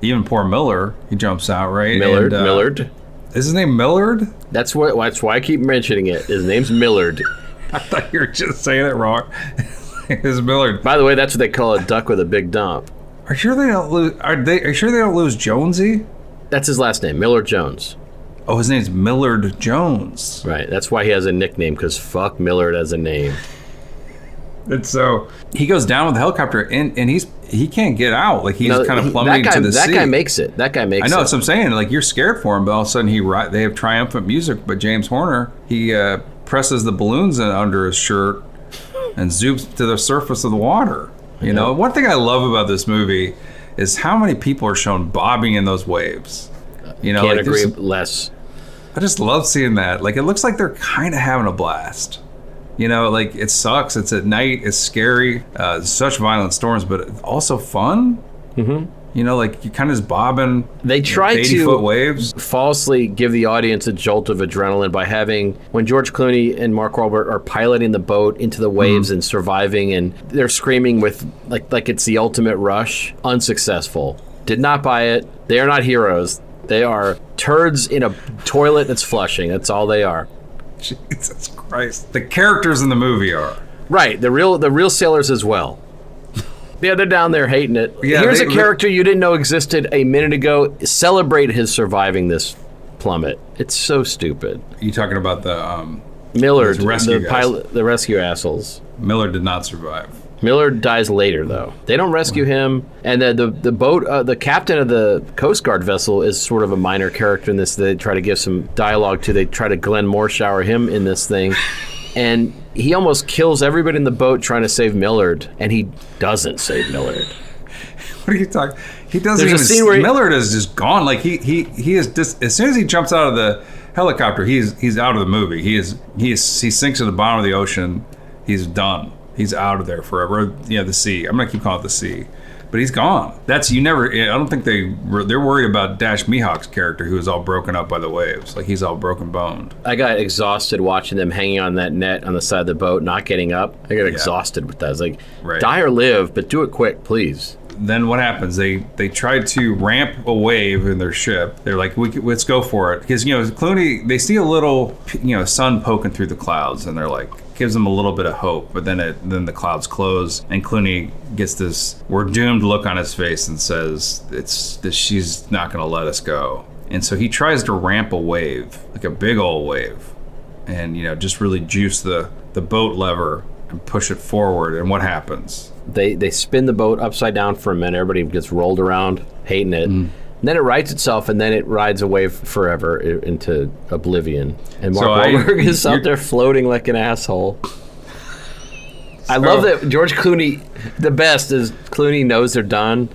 [SPEAKER 3] Even poor Miller, he jumps out, right?
[SPEAKER 2] Millard,
[SPEAKER 3] And, uh,
[SPEAKER 2] Millard.
[SPEAKER 3] Is his name Millard?
[SPEAKER 2] That's what. That's why I keep mentioning it. His name's Millard. [laughs]
[SPEAKER 3] I thought you were just saying it wrong. [laughs] is Millard.
[SPEAKER 2] By the way, that's what they call a duck with a big dump.
[SPEAKER 3] Are you sure they don't lose? Are they? Are you sure they don't lose Jonesy?
[SPEAKER 2] That's his last name, Millard Jones.
[SPEAKER 3] Oh, his name's Millard Jones.
[SPEAKER 2] Right. That's why he has a nickname because fuck Millard as a name.
[SPEAKER 3] And so he goes down with the helicopter, and, and he's he can't get out. Like he's
[SPEAKER 2] No,
[SPEAKER 3] kind of plummeting
[SPEAKER 2] that guy,
[SPEAKER 3] to the
[SPEAKER 2] that
[SPEAKER 3] sea.
[SPEAKER 2] guy makes it. That guy makes it.
[SPEAKER 3] I know
[SPEAKER 2] it.
[SPEAKER 3] that's what I'm saying. Like you're scared for him, but all of a sudden he they have triumphant music. But James Horner he uh, presses the balloons under his shirt and zoops to the surface of the water. You know, one thing I love about this movie is how many people are shown bobbing in those waves. You know,
[SPEAKER 2] Can't
[SPEAKER 3] like
[SPEAKER 2] agree less.
[SPEAKER 3] I just love seeing that. Like it looks like they're kind of having a blast. You know, like it sucks. It's at night. It's scary. Uh, such violent storms, but also fun. Mm-hmm. You know, like you kind of just bobbing.
[SPEAKER 2] They try
[SPEAKER 3] eighty
[SPEAKER 2] to
[SPEAKER 3] foot waves.
[SPEAKER 2] falsely give the audience a jolt of adrenaline by having when George Clooney and Mark Wahlberg are piloting the boat into the waves
[SPEAKER 3] Mm-hmm.
[SPEAKER 2] and surviving, and they're screaming with like like it's the ultimate rush. Unsuccessful. Did not buy it. They are not heroes. They are turds in a toilet that's flushing. That's all they are.
[SPEAKER 3] Jesus Christ! The characters in the movie are.
[SPEAKER 2] Right. The real the real sailors as well. Yeah, they're down there hating it.
[SPEAKER 3] Yeah,
[SPEAKER 2] Here's
[SPEAKER 3] they-
[SPEAKER 2] a character you didn't know existed a minute ago. Celebrate his surviving this plummet. It's so stupid.
[SPEAKER 3] You talking about the um,
[SPEAKER 2] Millard,
[SPEAKER 3] rescue
[SPEAKER 2] the
[SPEAKER 3] guys.
[SPEAKER 2] pilot, the rescue assholes.
[SPEAKER 3] Miller did not survive.
[SPEAKER 2] Miller dies later, though. They don't rescue him, and the the, the boat, uh, the captain of the Coast Guard vessel is sort of a minor character in this. They try to give some dialogue to. They try to Glenn Morshower him in this thing, and he almost kills everybody in the boat trying to save Millard, and he doesn't save Millard. [laughs]
[SPEAKER 3] What are you talking? He doesn't
[SPEAKER 2] There's a
[SPEAKER 3] even.
[SPEAKER 2] scene where he-
[SPEAKER 3] Millard is just gone. Like he he he is just as soon as he jumps out of the helicopter, he's he's out of the movie. He is he is he sinks to the bottom of the ocean. He's done. He's out of there forever. Yeah, the sea. I'm gonna keep calling it the sea. But he's gone. That's you never. I don't think they they're worried about Dash Mihok's character, who is all broken up by the waves. Like he's all broken boned.
[SPEAKER 2] I got exhausted watching them hanging on that net on the side of the boat, not getting up. I got exhausted with that. I was like,
[SPEAKER 3] Right.
[SPEAKER 2] die or live, but do it quick, please.
[SPEAKER 3] then what happens? They they tried to ramp a wave in their ship. They're like, we, let's go for it because you know Clooney. They see a little you know sun poking through the clouds, and they're like gives them a little bit of hope. But then it then the clouds close, and Clooney gets this we're doomed look on his face and says it's that she's not going to let us go. And so he tries to ramp a wave, like a big old wave, and you know just really juice the the boat lever and push it forward. And what happens?
[SPEAKER 2] They they spin the boat upside down for a minute. Everybody gets rolled around, hating it.
[SPEAKER 3] Mm.
[SPEAKER 2] Then it rights itself, and then it rides away forever i- into oblivion. And Mark
[SPEAKER 3] So I-
[SPEAKER 2] Wahlberg [laughs] is out there floating like an asshole. I love that George Clooney. The best is Clooney knows they're done,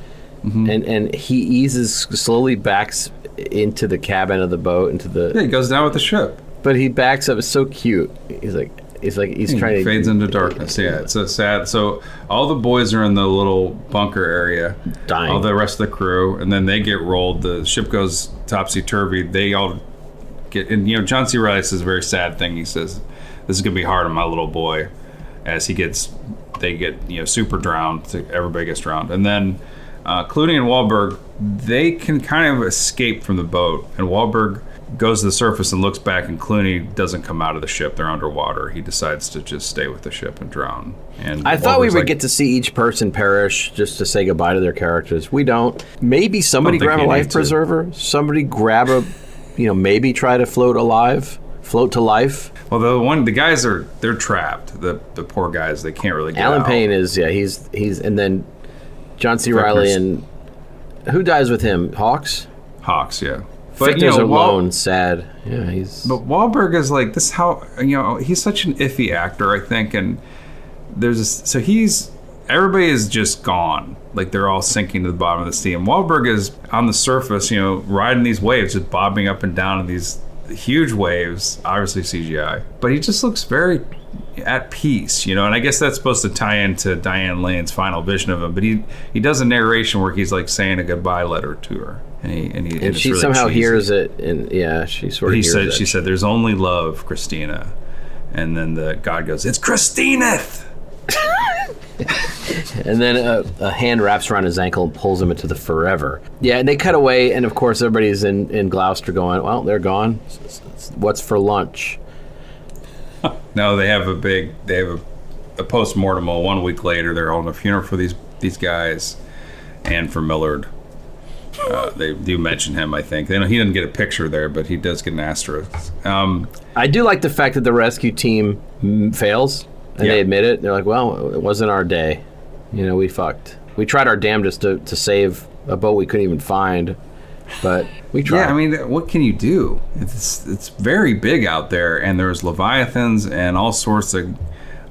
[SPEAKER 3] Mm-hmm.
[SPEAKER 2] and and he eases slowly backs into the cabin of the boat into the.
[SPEAKER 3] Yeah, he goes down with the ship.
[SPEAKER 2] But he backs up. It's so cute. He's like he's like he's trying to
[SPEAKER 3] fades into darkness. Yeah, it's a sad. So all the boys are in the little bunker area,
[SPEAKER 2] Dying.
[SPEAKER 3] All the rest of the crew, and then they get rolled. The ship goes topsy turvy. They all get, and you know, John C. Reilly says a very sad thing. He says, "This is gonna be hard on my little boy," as he gets, they get you know super drowned. Everybody gets drowned, and then. Uh, Clooney and Wahlberg, they can kind of escape from the boat, and Wahlberg goes to the surface and looks back, and Clooney doesn't come out of the ship. They're underwater. He decides to just stay with the ship and drown. And
[SPEAKER 2] I thought we would
[SPEAKER 3] like,
[SPEAKER 2] get to see each person perish just to say goodbye to their characters. We don't. Maybe somebody
[SPEAKER 3] think
[SPEAKER 2] grab a life
[SPEAKER 3] need to.
[SPEAKER 2] preserver. Somebody grab a, you know, maybe try to float alive, float to life.
[SPEAKER 3] Well, the one, the guys are they're trapped. The the poor guys, they can't really get
[SPEAKER 2] Allen
[SPEAKER 3] out.
[SPEAKER 2] Payne is yeah. He's he's and then John C.
[SPEAKER 3] Reilly
[SPEAKER 2] and who dies with him? Hawkes.
[SPEAKER 3] Hawkes, yeah.
[SPEAKER 2] But
[SPEAKER 3] you know,
[SPEAKER 2] alone, sad. Yeah, he's.
[SPEAKER 3] But Wahlberg is like this. How you know he's such an iffy actor, I think, and there's this, so he's everybody is just gone. Like they're all sinking to the bottom of the sea. And Wahlberg is on the surface, you know, riding these waves, just bobbing up and down in these huge waves. Obviously CGI, but he just looks very at peace, you know. And I guess that's supposed to tie into Diane Lane's final vision of him. But he he does a narration where he's like saying a goodbye letter to her, and he and, he,
[SPEAKER 2] and
[SPEAKER 3] it's
[SPEAKER 2] she
[SPEAKER 3] really
[SPEAKER 2] somehow
[SPEAKER 3] cheesy
[SPEAKER 2] hears it, and yeah, she sort of
[SPEAKER 3] he
[SPEAKER 2] hears
[SPEAKER 3] said
[SPEAKER 2] it.
[SPEAKER 3] she said there's only love christina and then the god goes it's christina [laughs]
[SPEAKER 2] And then a, a hand wraps around his ankle and pulls him into the forever. Yeah, and they cut away, and of course everybody's in, in Gloucester going, well, they're gone. What's for lunch?
[SPEAKER 3] No they have a big they have a a post mortem. One week later, they're holding a funeral for these these guys, and for Millard. Uh, they do mention him, I think. They know he didn't get a picture there, but he does get an asterisk. Um,
[SPEAKER 2] I do like the fact that the rescue team fails and
[SPEAKER 3] Yeah.
[SPEAKER 2] they admit it. They're like, well, it wasn't our day. You know, we fucked. We tried our damnedest to, to save a boat we couldn't even find, but we tried.
[SPEAKER 3] Yeah, I mean, what can you do? It's it's very big out there, and there's leviathans and all sorts of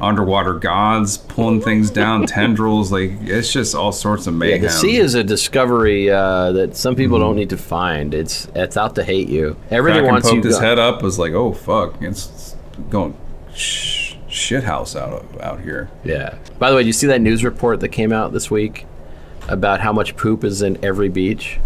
[SPEAKER 3] underwater gods pulling things down, [laughs] tendrils. Like it's just all sorts of mayhem.
[SPEAKER 2] Yeah, the sea is a discovery uh, that some people don't need to find. It's it's out to hate you. Everything
[SPEAKER 3] Kraken
[SPEAKER 2] wants you.
[SPEAKER 3] poked his
[SPEAKER 2] go-
[SPEAKER 3] head up. Was like, oh fuck, it's, it's going sh- shit house out of, out here.
[SPEAKER 2] Yeah. By the way, did you see that news report that came out this week about how much poop is in every beach?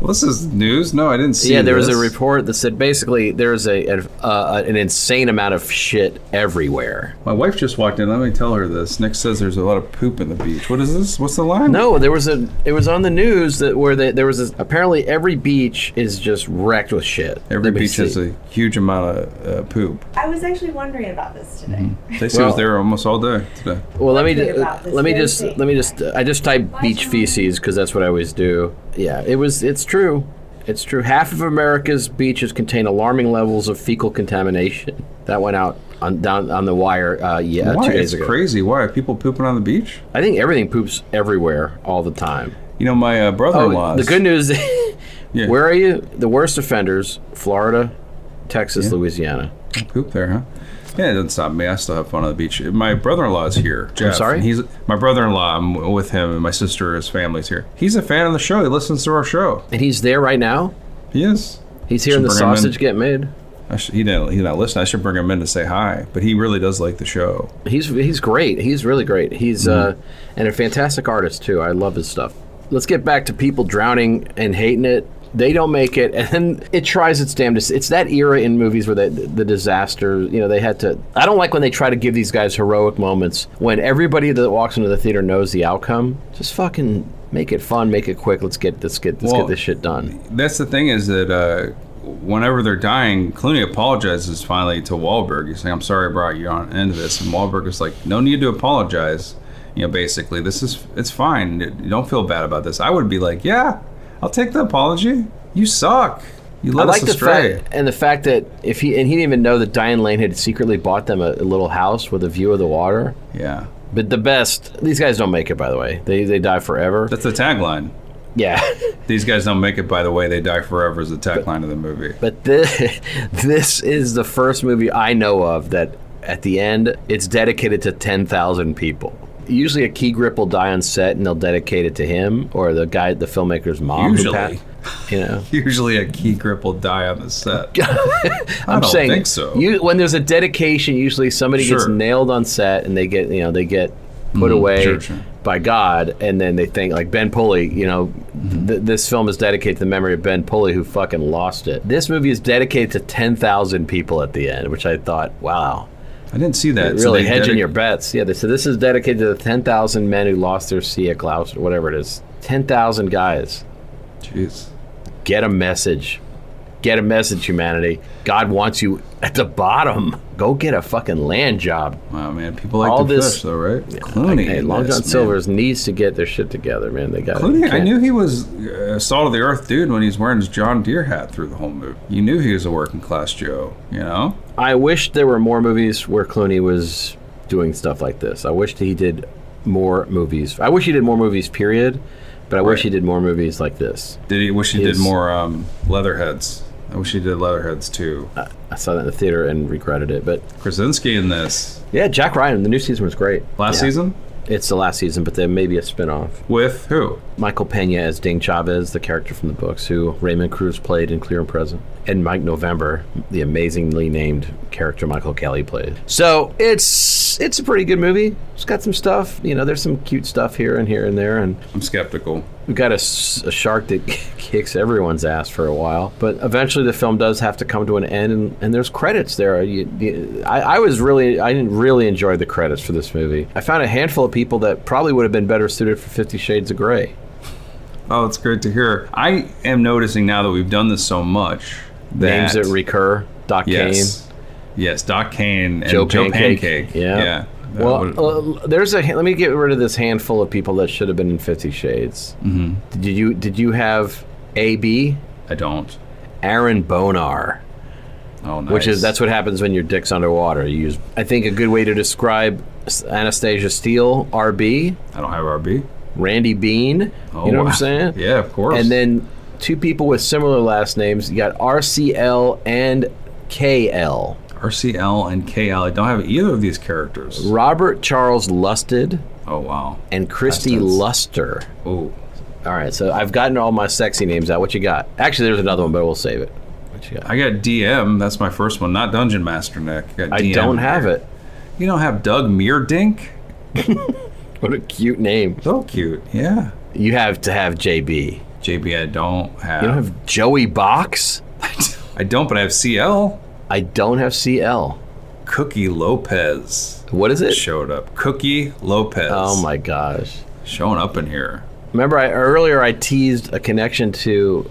[SPEAKER 3] Well, this is news. No, I didn't see. It.
[SPEAKER 2] Yeah, there was a report that said basically there's a, a uh, an insane amount of shit everywhere.
[SPEAKER 3] My wife just walked in. Let me tell her this. Nick says there's a lot of poop in the beach. What is this? What's the line?
[SPEAKER 2] No, there was a. It was on the news that where they, there was a, apparently every beach is just wrecked with shit.
[SPEAKER 3] Every
[SPEAKER 2] Let me
[SPEAKER 3] beach has a huge amount of uh, poop.
[SPEAKER 4] I was actually wondering about this today.
[SPEAKER 3] Mm-hmm. They
[SPEAKER 2] Well-
[SPEAKER 3] was there almost all day today.
[SPEAKER 2] Well, let me
[SPEAKER 4] Wondering
[SPEAKER 2] ju-
[SPEAKER 4] about this
[SPEAKER 2] let me just
[SPEAKER 4] thing.
[SPEAKER 2] let me just I just typed beach feces because that's what I always do. Yeah, it was. It's true. It's true. Half of America's beaches contain alarming levels of fecal contamination. That went out on down on the wire. Uh, yeah,
[SPEAKER 3] Why?
[SPEAKER 2] two days
[SPEAKER 3] It's
[SPEAKER 2] ago.
[SPEAKER 3] crazy. Why are people pooping on the beach?
[SPEAKER 2] I think everything poops everywhere all the time.
[SPEAKER 3] You know, my uh, brother-in-law.
[SPEAKER 2] Oh, the good news. [laughs]
[SPEAKER 3] Yeah.
[SPEAKER 2] Where are you? The worst offenders: Florida, Texas, Louisiana.
[SPEAKER 3] poop there, huh? Yeah, it doesn't stop me. I still have fun on the beach. My brother-in-law is here. Jeff.
[SPEAKER 2] sorry?
[SPEAKER 3] He's my brother-in-law. I'm with him, and my sister, his family's here. He's a fan of the show. He listens to our show.
[SPEAKER 2] And he's there right now.
[SPEAKER 3] He is.
[SPEAKER 2] He's hearing the
[SPEAKER 3] in.
[SPEAKER 2] sausage get made.
[SPEAKER 3] I should, he didn't. He's not listening. I should bring him in to say hi. But he really does like the show.
[SPEAKER 2] He's he's great. He's really great. He's uh, and a fantastic artist too. I love his stuff. Let's get back to people drowning and hating it. They don't make it, and then it tries its damnedest. It's that era in movies where the, the disaster, you know, they had to. I don't like when they try to give these guys heroic moments when everybody that walks into the theater knows the outcome. Just fucking make it fun, make it quick. Let's get let's get let's
[SPEAKER 3] Well,
[SPEAKER 2] get this shit done.
[SPEAKER 3] That's the thing is that uh, whenever they're dying, Clooney apologizes finally to Wahlberg. He's saying, "I'm sorry I brought you on into this," and Wahlberg is like, "No need to apologize." You know, basically, this is it's fine. You don't feel bad about this. I would be like, "Yeah, I'll take the apology. You suck. You
[SPEAKER 2] I like
[SPEAKER 3] us
[SPEAKER 2] the fact and the fact that if he and he didn't even know that Diane Lane had secretly bought them a, a little house with a view of the water.
[SPEAKER 3] yeah,
[SPEAKER 2] But the best, these guys don't make it, by the way. They they die forever.
[SPEAKER 3] that's the tagline.
[SPEAKER 2] Yeah, [laughs]
[SPEAKER 3] These guys don't make it. By the way, they die forever. Is the tagline of the movie.
[SPEAKER 2] but this [laughs] this is the first movie I know of that at the end it's dedicated to ten thousand people. Usually, a key grip will die on set, and they'll dedicate it to him or the guy, the filmmaker's mom.
[SPEAKER 3] Usually.
[SPEAKER 2] passed- you know. [laughs]
[SPEAKER 3] Usually, a key grip will die on the set. [laughs]
[SPEAKER 2] I'm saying
[SPEAKER 3] think so.
[SPEAKER 2] You, when there's a dedication, usually somebody gets nailed on set and they get you know they get put mm-hmm. away
[SPEAKER 3] sure, sure.
[SPEAKER 2] by God, and then they think like Ben Pulley. You know, mm-hmm. th- this film is dedicated to the memory of Ben Pulley who fucking lost it. This movie is dedicated to ten thousand people at the end, which I thought, wow,
[SPEAKER 3] I didn't see that. So
[SPEAKER 2] really hedging
[SPEAKER 3] dedic-
[SPEAKER 2] your bets. Yeah, they said this is dedicated to the ten thousand men who lost their sea at or whatever it is. Ten thousand guys.
[SPEAKER 3] Jeez.
[SPEAKER 2] Get a message. Get a message, humanity. God wants you at the bottom. Go get a fucking land job.
[SPEAKER 3] Wow, man. People like
[SPEAKER 2] All
[SPEAKER 3] to
[SPEAKER 2] this-
[SPEAKER 3] though, right? Clooney.
[SPEAKER 2] hey,
[SPEAKER 3] in
[SPEAKER 2] Long John. Silver's needs to get their shit together, man. They got.
[SPEAKER 3] Clooney, I knew he was a salt of the earth dude when he's wearing his John Deere hat through the whole movie. You knew he was a working class Joe, you know?
[SPEAKER 2] I wish there were more movies where Clooney was doing stuff like this. I wish he did more movies. I wish he did more movies. Period. But I wish he did more movies like this.
[SPEAKER 3] Did he wish he
[SPEAKER 2] His-
[SPEAKER 3] did more um, Leatherheads? I wish he did Leatherheads too.
[SPEAKER 2] I saw that in the theater and regretted it. But
[SPEAKER 3] Krasinski in this
[SPEAKER 2] yeah, Jack Ryan. The new season was great.
[SPEAKER 3] last
[SPEAKER 2] Yeah.
[SPEAKER 3] season
[SPEAKER 2] It's the last season, but there may be a spin-off.
[SPEAKER 3] with who?
[SPEAKER 2] Michael Pena as Ding Chavez, the character from the books, who Raymond Cruz played in Clear and Present, and Mike November, the amazingly named character Michael Kelly played. So it's it's a pretty good movie. It's got some stuff, you know. There's some cute stuff here and here and there, and
[SPEAKER 3] I'm skeptical.
[SPEAKER 2] We've got a shark that [laughs] kicks everyone's ass for a while. But eventually, the film does have to come to an end, and, and there's credits there. You, you, I, I was really, I didn't really enjoy the credits for this movie. I found a handful of people that probably would have been better suited for Fifty Shades of Grey.
[SPEAKER 3] Oh, it's great to hear. I am noticing now that we've done this so much that
[SPEAKER 2] names that recur. Doc
[SPEAKER 3] yes, Yes, Doc Kane and
[SPEAKER 2] Joe
[SPEAKER 3] Joe,
[SPEAKER 2] Pancake.
[SPEAKER 3] Pancake.
[SPEAKER 2] Yeah.
[SPEAKER 3] Yeah.
[SPEAKER 2] Well, uh, there's a. Let me get rid of this handful of people that should have been in Fifty Shades. Mm-hmm. Did you Did you have A B
[SPEAKER 3] I don't.
[SPEAKER 2] Aaron Bonar?
[SPEAKER 3] Oh, nice.
[SPEAKER 2] Which is that's what happens when your dick's underwater. You use. I think a good way to describe Anastasia Steele, RB,
[SPEAKER 3] I don't have RB.
[SPEAKER 2] Randy Bean.
[SPEAKER 3] Oh,
[SPEAKER 2] you know what. I'm saying? [laughs]
[SPEAKER 3] Yeah, of course.
[SPEAKER 2] And then two people with similar last names. You got RCL and KL.
[SPEAKER 3] RCL and KL. I don't have either of these characters.
[SPEAKER 2] Robert Charles Lusted
[SPEAKER 3] Oh wow.
[SPEAKER 2] and Christy Luster.
[SPEAKER 3] Oh,
[SPEAKER 2] All right, so I've gotten all my sexy names out. What you got? Actually, there's another one, but we'll save it. What you got?
[SPEAKER 3] I got DM. That's my first one, not Dungeon Master Nick. I,
[SPEAKER 2] I don't have it.
[SPEAKER 3] You don't have Doug Meerdink? [laughs]
[SPEAKER 2] What a cute name.
[SPEAKER 3] So cute. Yeah.
[SPEAKER 2] You have to have JB.
[SPEAKER 3] JB, I don't have.
[SPEAKER 2] You don't have Joey Box? [laughs]
[SPEAKER 3] I don't, but I have CL.
[SPEAKER 2] I don't have CL.
[SPEAKER 3] Cookie Lopez
[SPEAKER 2] What is it?
[SPEAKER 3] showed up. Cookie Lopez.
[SPEAKER 2] Oh my gosh.
[SPEAKER 3] Showing up in here.
[SPEAKER 2] Remember, I, earlier I teased a connection to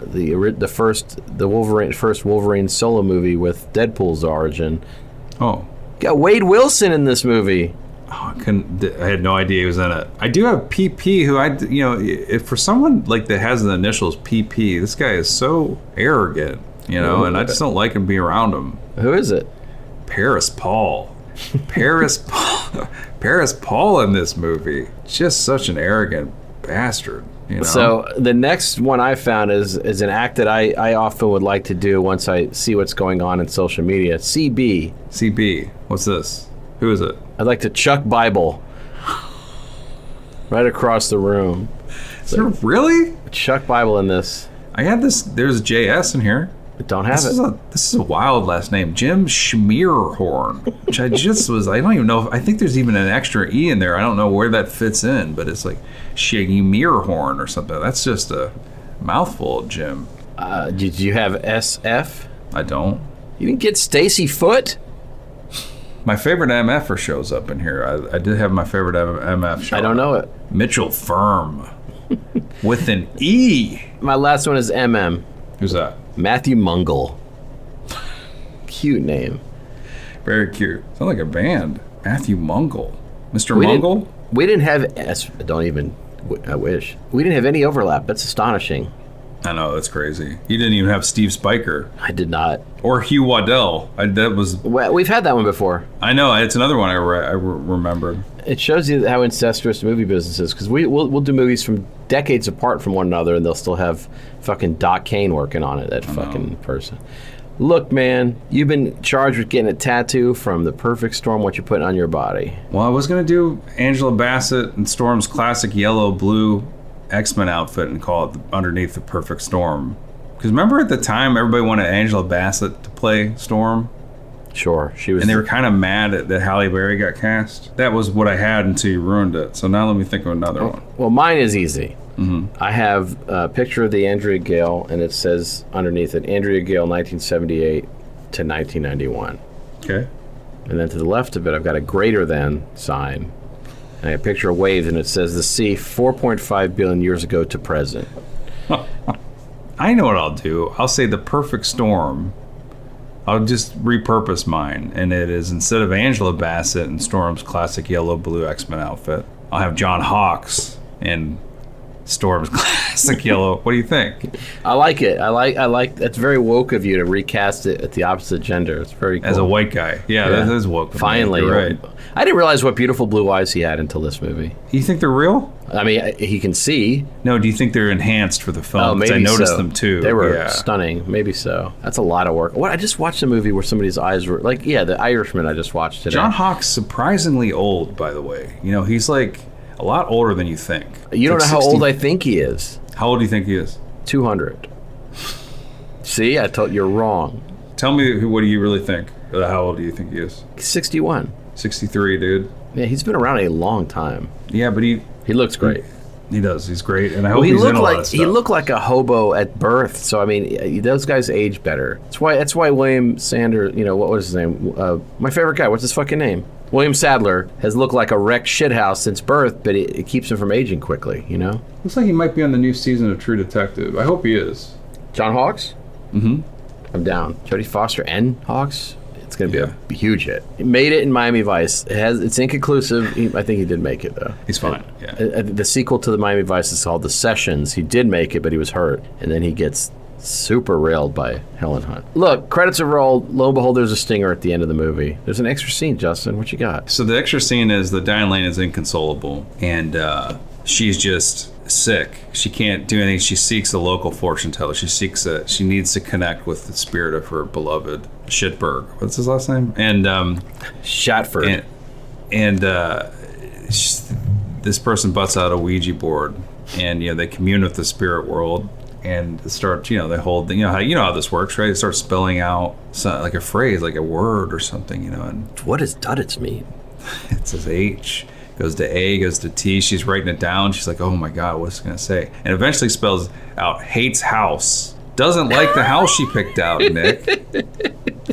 [SPEAKER 2] the the first the Wolverine first Wolverine solo movie with Deadpool's origin.
[SPEAKER 3] Oh.
[SPEAKER 2] Got Wade Wilson in this movie.
[SPEAKER 3] Oh, I couldn't. I had no idea he was in it. I do have PP, who I, you know, if for someone like that has the initials PP, this guy is so arrogant, you know, and I just don't like him being around him.
[SPEAKER 2] Who is it?
[SPEAKER 3] Paris Paul, Paris [laughs] Paul, Paris Paul in this movie, just such an arrogant bastard, you know.
[SPEAKER 2] So the next one I found is is an act that I, I often would like to do once I see what's going on in social media. CB.
[SPEAKER 3] CB, what's this? Who is it?
[SPEAKER 2] I'd like to chuck Bible right across the room.
[SPEAKER 3] Is there really?
[SPEAKER 2] Chuck Bible in this.
[SPEAKER 3] I had this. There's JS in here.
[SPEAKER 2] Don't have
[SPEAKER 3] This
[SPEAKER 2] it.
[SPEAKER 3] is a this is a wild last name, Jim Schmierhorn, which I just was. I don't even know. If, I think there's even an extra e in there. I don't know where that fits in, but it's like Schmierhorn or something. That's just a mouthful, Jim.
[SPEAKER 2] uh, did you have SF?
[SPEAKER 3] I don't.
[SPEAKER 2] You didn't get Stacy Foot?
[SPEAKER 3] My favorite MFer shows up in here. I, I did have my favorite MF show.
[SPEAKER 2] I don't know it.
[SPEAKER 3] Mitchell Firm with an E.
[SPEAKER 2] My last one is MM.
[SPEAKER 3] Who's that?
[SPEAKER 2] Matthew Mungle. Cute name.
[SPEAKER 3] Very cute. Sounds like a band. Matthew Mungle. Mr.
[SPEAKER 2] We
[SPEAKER 3] Mungle?
[SPEAKER 2] didn't, we didn't have Don't even. I wish we didn't have any overlap. That's astonishing.
[SPEAKER 3] I know, that's crazy. You didn't even have Steve Spiker.
[SPEAKER 2] I did not.
[SPEAKER 3] Or Hugh Waddell. I, that was.
[SPEAKER 2] Well, we've had that one before.
[SPEAKER 3] I know. It's another one I, re- I re- remembered.
[SPEAKER 2] It shows you how incestuous the movie business is because we we'll, we'll do movies from decades apart from one another, and they'll still have fucking Doc Kane working on it. That fucking person. Look, man, you've been charged with getting a tattoo from the Perfect Storm. What you're putting on your body?
[SPEAKER 3] Well, I was gonna do Angela Bassett and Storm's classic yellow blue X Men outfit and call it the, underneath the Perfect Storm. Because remember at the time everybody wanted Angela Bassett to play Storm,
[SPEAKER 2] Sure, she was.
[SPEAKER 3] and they were kind of mad at, that Halle Berry got cast. That was what I had until you ruined it. So now let me think of another one.
[SPEAKER 2] Well, mine is easy. Mm-hmm. I have a picture of the Andrea Gail, and it says underneath it Andrea Gail 1978 to 1991.
[SPEAKER 3] Okay.
[SPEAKER 2] And then to the left of it, I've got a greater than sign. And a picture of wave, and it says the sea 4.5 billion years ago to present. [laughs]
[SPEAKER 3] I know what I'll do. I'll say the perfect storm. I'll just repurpose mine, and it is instead of Angela Bassett in Storm's classic yellow blue X Men outfit, I'll have John Hawkes in Storm's [laughs] classic yellow. What do you think?
[SPEAKER 2] I like it. I like. I like. That's very woke of you to recast it at the opposite gender. It's very cool.
[SPEAKER 3] As a white guy, yeah,
[SPEAKER 2] Yeah.
[SPEAKER 3] that is woke. of.
[SPEAKER 2] Finally,
[SPEAKER 3] right.
[SPEAKER 2] I didn't realize what beautiful blue eyes he had until this movie.
[SPEAKER 3] You think they're real?
[SPEAKER 2] I mean, he can see.
[SPEAKER 3] No. Do you think they're enhanced for the film?
[SPEAKER 2] Oh, maybe
[SPEAKER 3] I noticed
[SPEAKER 2] so.
[SPEAKER 3] them too.
[SPEAKER 2] They were
[SPEAKER 3] yeah.
[SPEAKER 2] stunning. Maybe so. That's a lot of work. What I just watched a movie where somebody's eyes were like, yeah, the Irishman. I just watched today.
[SPEAKER 3] John Hawkes surprisingly old, by the way. You know, he's like a lot older than you think.
[SPEAKER 2] you don't know how
[SPEAKER 3] 60
[SPEAKER 2] old I think he is.
[SPEAKER 3] How old do you think he is?
[SPEAKER 2] Two hundred. See, I told you're wrong.
[SPEAKER 3] Tell me, what do you really think? How old do you think he is?
[SPEAKER 2] Sixty-one.
[SPEAKER 3] 63, dude.
[SPEAKER 2] Yeah, he's been around a long time.
[SPEAKER 3] Yeah, but he
[SPEAKER 2] He looks great.
[SPEAKER 3] he does. He's great, and I hope
[SPEAKER 2] Well, he
[SPEAKER 3] he's in
[SPEAKER 2] looked
[SPEAKER 3] a lot
[SPEAKER 2] like
[SPEAKER 3] of stuff.
[SPEAKER 2] he looked like a hobo at birth. So I mean, those guys age better. That's why. That's why William Sanders. You know what was his name? Uh, my favorite guy. What's his fucking name? William Sadler has looked like a wrecked shithouse since birth, but it, it keeps him from aging quickly. You know.
[SPEAKER 3] Looks like he might be on the new season of True Detective. I hope he is.
[SPEAKER 2] John Hawkes. Mm-hmm. I'm down. Jodie Foster and Hawkes. It's going to be a huge hit. He made it in Miami Vice. It has it's inconclusive. He, I think he did make it though.
[SPEAKER 3] He's fine. Yeah.
[SPEAKER 2] Uh, uh, The sequel to the Miami Vice is called The Sessions. He did make it, but he was hurt, and then he gets super railed by Helen Hunt. Look, credits are rolled. Lo and behold, there's a stinger at the end of the movie. There's an extra scene, Justin. What you got?
[SPEAKER 3] So the extra scene is that Diane Lane is inconsolable and uh, she's just sick. She can't do anything. She seeks a local fortune teller. She seeks a. She needs to connect with the spirit of her beloved Shitberg. What's his last name? And um,
[SPEAKER 2] Shatford.
[SPEAKER 3] and and uh, sh- this person butts out a Ouija board, and you know they commune with the spirit world, and start you know they hold you know how you know how this works, right? They start spelling out so, like a phrase, like a word or something, you know, and
[SPEAKER 2] what does Duddits mean? [laughs]
[SPEAKER 3] it says H, goes to A, goes to T. She's writing it down. She's like, oh my God, what's it going to say? And eventually spells out hates house. Doesn't like the house she picked out, Nick,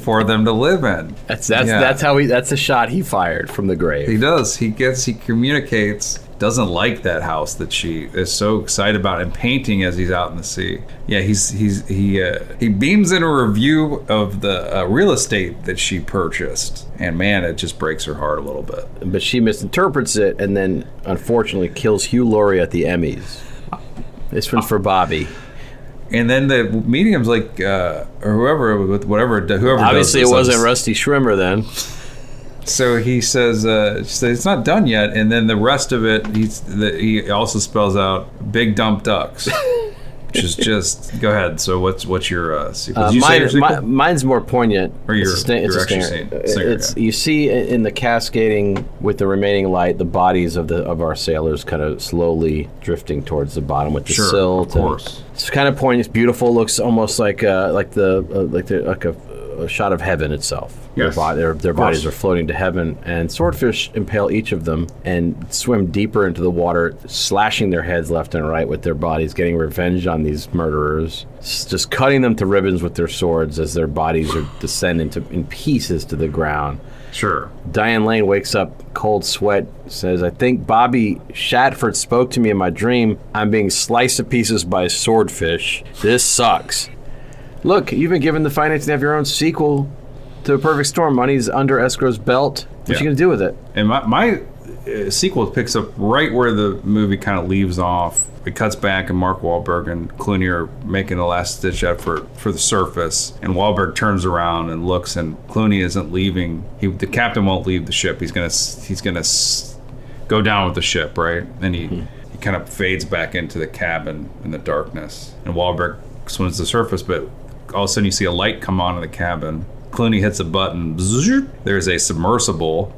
[SPEAKER 3] for them to live in.
[SPEAKER 2] That's that's
[SPEAKER 3] Yeah.
[SPEAKER 2] that's how he. That's the shot he fired from the grave.
[SPEAKER 3] He does. He gets, he communicates, doesn't like that house that she is so excited about and painting as he's out in the sea. Yeah, he's, he's, he, uh, he beams in a review of the uh, real estate that she purchased. And man, it just breaks her heart a little bit.
[SPEAKER 2] but she misinterprets it and then unfortunately kills Hugh Laurie at the Emmys. This one's for Bobby.
[SPEAKER 3] And then the medium's like, uh, or whoever, with whatever, whoever.
[SPEAKER 2] Obviously, it wasn't Rusty Schwimmer then.
[SPEAKER 3] So he says, uh, says, it's not done yet. And then the rest of it, he's, the, he also spells out big dump ducks, [laughs] which is just. Go ahead. So what's what's your uh, sequel?
[SPEAKER 2] Uh,
[SPEAKER 3] you
[SPEAKER 2] mine,
[SPEAKER 3] your sequel?
[SPEAKER 2] mi- mine's more poignant.
[SPEAKER 3] Or your-
[SPEAKER 2] it's a, sta- it's
[SPEAKER 3] your
[SPEAKER 2] a stinger.
[SPEAKER 3] scene- stinger,
[SPEAKER 2] It's
[SPEAKER 3] yeah.
[SPEAKER 2] you see in the cascading with the remaining light, the bodies of the of our sailors kind of slowly drifting towards the bottom with the
[SPEAKER 3] Sure,
[SPEAKER 2] silt.
[SPEAKER 3] of
[SPEAKER 2] and
[SPEAKER 3] course.
[SPEAKER 2] It's kind of poignant. It's beautiful. Looks almost like uh, like the uh, like the like a, a shot of heaven itself.
[SPEAKER 3] Yes,
[SPEAKER 2] Their, their, their bodies are floating to heaven, and swordfish impale each of them and swim deeper into the water, slashing their heads left and right with their bodies, getting revenge on these murderers, s- just cutting them to ribbons with their swords as their bodies are [sighs] descending to, in pieces to the ground.
[SPEAKER 3] Sure.
[SPEAKER 2] Diane Lane wakes up, cold sweat, says, I think Bobby Shatford spoke to me in my dream. I'm being sliced to pieces by a swordfish. This sucks. Look, you've been given the financing to have your own sequel to A Perfect Storm. Money's under escrow's belt. What
[SPEAKER 3] Yeah.
[SPEAKER 2] you gonna do with it?
[SPEAKER 3] And my, my uh, sequel picks up right where the movie kind of leaves off. It cuts back, and Mark Wahlberg and Clooney are making a last ditch effort for the surface. And Wahlberg turns around and looks, and Clooney isn't leaving. He, the captain won't leave the ship. He's gonna he's gonna go down with the ship, right? And he he kind of fades back into the cabin in the darkness. And Wahlberg swims to the surface, but all of a sudden you see a light come on in the cabin. Clooney hits a button. Bzzzt. There's a submersible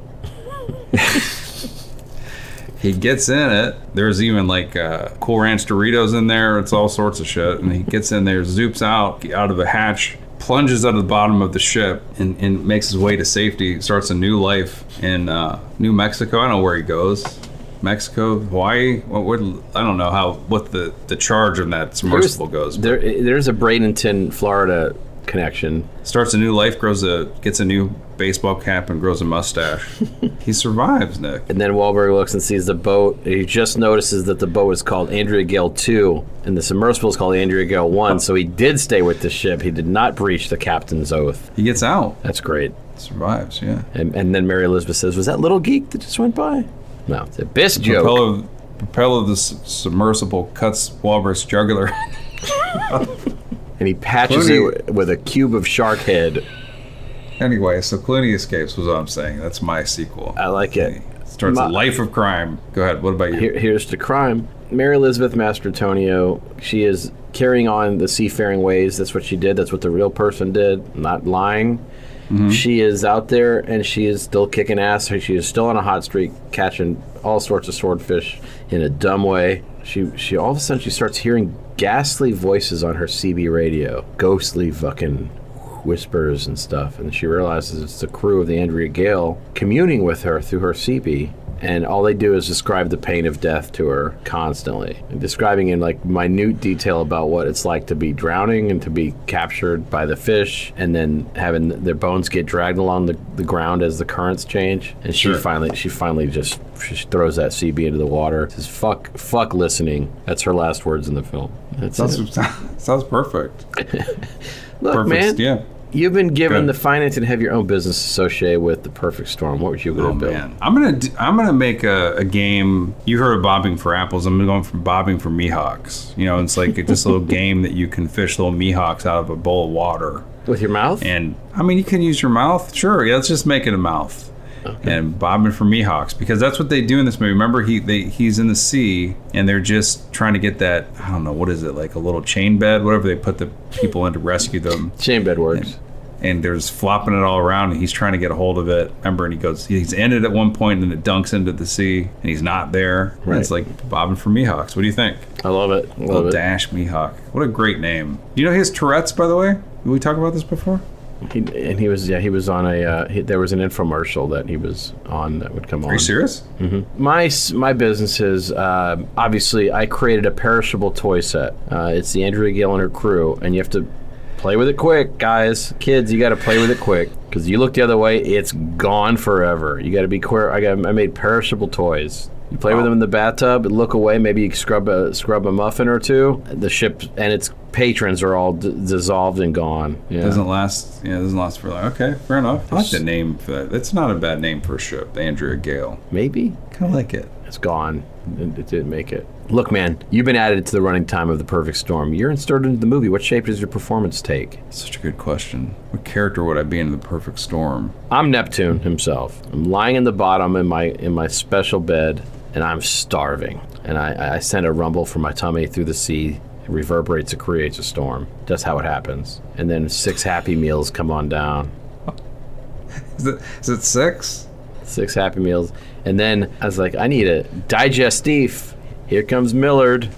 [SPEAKER 3] [laughs] he gets in it. There's even like uh, Cool Ranch Doritos in there. It's all sorts of shit. And he gets in there, zoops out out of the hatch, plunges out of the bottom of the ship, and, and makes his way to safety. Starts a new life in uh, New Mexico. I don't know where he goes. Mexico, Hawaii. What, I don't know how what the, the charge of that submersible goes. but
[SPEAKER 2] There, there's a Bradenton, Florida connection.
[SPEAKER 3] starts a new life, grows a gets a new baseball cap, and grows a mustache. [laughs] he survives, Nick.
[SPEAKER 2] And then Wahlberg looks and sees the boat. He just notices that the boat is called Andrea Gail 2, and the submersible is called Andrea Gail 1. So he did stay with the ship. He did not breach the captain's oath.
[SPEAKER 3] He gets out,
[SPEAKER 2] That's great.
[SPEAKER 3] survives. Yeah.
[SPEAKER 2] And, and then Mary Elizabeth says, Was that little geek that just went by? No, it's a Biss joke.
[SPEAKER 3] Propeller, propeller of the submersible cuts Wahlberg's jugular. [laughs]
[SPEAKER 2] And he patches
[SPEAKER 3] Clooney-
[SPEAKER 2] it with a cube of shark head.
[SPEAKER 3] anyway, so Clooney escapes was what I'm saying. That's my sequel.
[SPEAKER 2] I like it.
[SPEAKER 3] Starts
[SPEAKER 2] My-
[SPEAKER 3] a life of crime. Go ahead. What about you?
[SPEAKER 2] Here, here's the crime. Mary Elizabeth Mastrantonio, she is carrying on the seafaring ways. That's what she did. That's what the real person did, not lying. Mm-hmm. She is out there and she is still kicking ass. She is still on a hot streak, catching all sorts of swordfish in a dumb way. She, she all of a sudden she starts hearing ghastly voices on her CB radio, ghostly fucking whispers and stuff, and she realizes it's the crew of the Andrea Gail communing with her through her CB. And all they do is describe the pain of death to her constantly, describing in like minute detail about what it's like to be drowning and to be captured by the fish, and then having their bones get dragged along the, the ground as the currents change. And she
[SPEAKER 3] Sure.
[SPEAKER 2] finally, she finally just she throws that CB into the water. Says "fuck, fuck listening." That's her last words in the film. That's
[SPEAKER 3] Sounds,
[SPEAKER 2] it. [laughs]
[SPEAKER 3] sounds perfect. [laughs]
[SPEAKER 2] Look,
[SPEAKER 3] Perfect.
[SPEAKER 2] man.
[SPEAKER 3] Yeah.
[SPEAKER 2] You've been given
[SPEAKER 3] Good.
[SPEAKER 2] the finance and have your own business associated with the perfect storm. What would you
[SPEAKER 3] Oh
[SPEAKER 2] build?
[SPEAKER 3] man, I'm gonna d- I'm gonna make a, a game. You heard of bobbing for apples? I'm going for bobbing for mehawks. You know, it's like this little [laughs] game that you can fish little mehawks out of a bowl of water.
[SPEAKER 2] With your mouth?
[SPEAKER 3] And I mean, you can use your mouth. Sure, yeah, let's just make it a mouth. And bobbing for mehawks because that's what they do in this movie. Remember, he they he's in the sea and they're just trying to get that I don't know what is it like a little chain bed, whatever they put the people in to rescue them.
[SPEAKER 2] Chain bed works.
[SPEAKER 3] and there's flopping it all around and he's trying to get a hold of it. Remember and he goes he's ended at one point and then it dunks into the sea and he's not there. And it's like bobbing for mehawks what do you think?
[SPEAKER 2] I love it. I love
[SPEAKER 3] little
[SPEAKER 2] it.
[SPEAKER 3] dash mihok what a great name. You know he has tourette's by the way? Did we talk about this before
[SPEAKER 2] He, and he was yeah he was on a uh, he, there was an infomercial that he was on that would come on.
[SPEAKER 3] are you serious
[SPEAKER 2] My s- my business is uh, obviously I created a perishable toy set. Uh, it's the Andrea Gill and her crew, and you have to play with it quick, guys. Kids, you got to play with it quick because you look the other way, it's gone forever. You got to be quick. I got I made perishable toys. You play with them in the bathtub, look away. Maybe you scrub a scrub a muffin or two. The ship and its patrons are all d- dissolved and gone. Yeah.
[SPEAKER 3] doesn't last yeah it doesn't last for long okay fair enough i like the name for that that's not a bad name for a ship andrea gail
[SPEAKER 2] Maybe
[SPEAKER 3] kind of like it
[SPEAKER 2] It's gone. It, it didn't make it. Look, man, you've been added to the running time of the Perfect Storm. You're inserted into the movie. What shape does your performance take?
[SPEAKER 3] such a good question what character would i be in the perfect storm
[SPEAKER 2] I'm Neptune himself. I'm lying in the bottom in my in my special bed, and I'm starving. And I, I send a rumble from my tummy through the sea. It reverberates. It creates a storm. That's how it happens. And then six Happy Meals come on down.
[SPEAKER 3] is it is it six
[SPEAKER 2] Six Happy Meals. And then I was like, I need a digestif. Here comes Millard.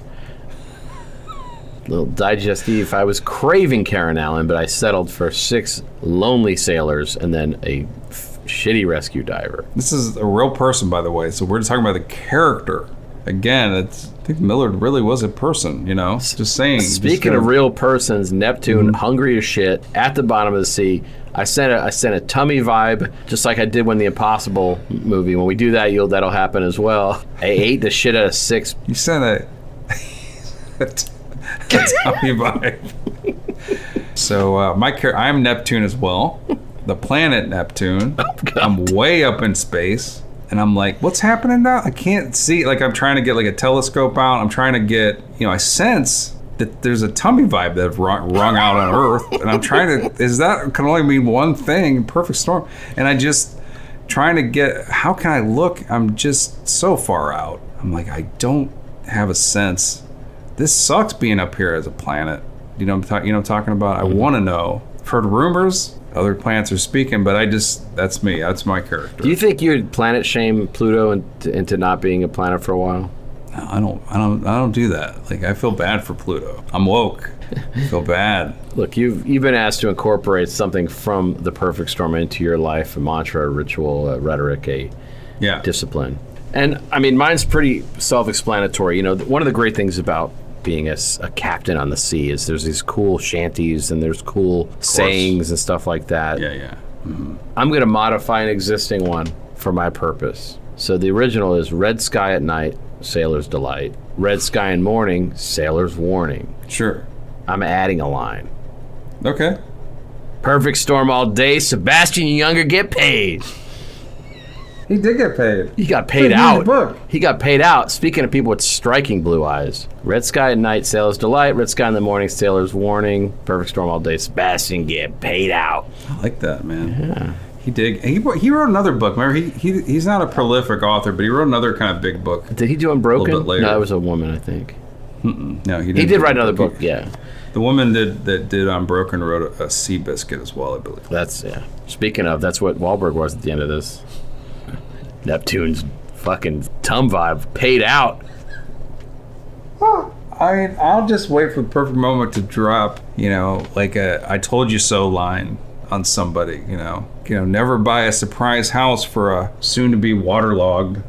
[SPEAKER 2] Little digestif. I was craving Karen Allen, but I settled for six lonely sailors and then a shitty rescue diver.
[SPEAKER 3] This is a real person, by the way. So we're just talking about the character. Again, it's, I think Millard really was a person. You know, just saying.
[SPEAKER 2] Speaking
[SPEAKER 3] gonna-
[SPEAKER 2] of real persons, Neptune, hungry as shit, at the bottom of the sea. I sent a I sent a tummy vibe, just like I did when the Impossible movie. When we do that, you'll that'll happen as well. I ate the shit out of six
[SPEAKER 3] you sent a. [laughs] a t- a tummy vibe. [laughs] so uh, my char- I'm Neptune as well, the planet Neptune. Oh, I'm way up in space, and I'm like, what's happening now? I can't see. Like I'm trying to get like a telescope out. I'm trying to get, you know, I sense that there's a tummy vibe that rung, rung out on Earth, and I'm trying to. Is that can only mean one thing? Perfect storm, and I just trying to get. How can I look? I'm just so far out. I'm like, I don't have a sense. This sucks being up here as a planet. You know, I'm ta- you know, what I'm talking about. I mm-hmm. want to know. I've heard rumors. Other planets are speaking, but I just that's me. That's my character.
[SPEAKER 2] Do you think you'd planet shame Pluto into, into not being a planet for a while?
[SPEAKER 3] I don't, I don't, I don't do that. Like I feel bad for Pluto. I'm woke. I feel bad. [laughs]
[SPEAKER 2] Look, you've you've been asked to incorporate something from the perfect storm into your life, a mantra, a ritual, a rhetoric, a
[SPEAKER 3] Yeah.
[SPEAKER 2] discipline. And I mean, mine's pretty self-explanatory. You know, one of the great things about being a captain on the sea is there's these cool shanties and there's cool sayings and stuff like that.
[SPEAKER 3] yeah, yeah. Mm-hmm.
[SPEAKER 2] I'm going to modify an existing one for my purpose. So the original is red sky at night, sailor's delight. Red sky in morning, sailor's warning.
[SPEAKER 3] Sure.
[SPEAKER 2] I'm adding a line.
[SPEAKER 3] Okay.
[SPEAKER 2] Perfect storm all day. Sebastian Junger get paid.
[SPEAKER 3] He did get paid.
[SPEAKER 2] He got paid out.
[SPEAKER 3] book.
[SPEAKER 2] He got paid out. Speaking of people with striking blue eyes, red sky at night, sailor's delight. Red sky in the morning, sailor's warning. Perfect storm all day. Sebastian get paid out.
[SPEAKER 3] I like that, man. Yeah. He did. He, wrote- he wrote another book. Remember, he, he he's not a prolific author, but he wrote another kind of big book.
[SPEAKER 2] Did he do Unbroken?
[SPEAKER 3] bit later.
[SPEAKER 2] No, it was a woman, I think.
[SPEAKER 3] No, he didn't.
[SPEAKER 2] He did write another
[SPEAKER 3] book.
[SPEAKER 2] book. Yeah,
[SPEAKER 3] The woman did that did Unbroken wrote a, a Sea Biscuit as well, I believe.
[SPEAKER 2] that's yeah. Speaking of, that's what Wahlberg was at the end of this. Neptune's fucking tum vibe paid out.
[SPEAKER 3] I mean, I'll just wait for the perfect moment to drop, you know, like a "I told you so" line on somebody. You know, you know, never buy a surprise house for a soon-to-be waterlogged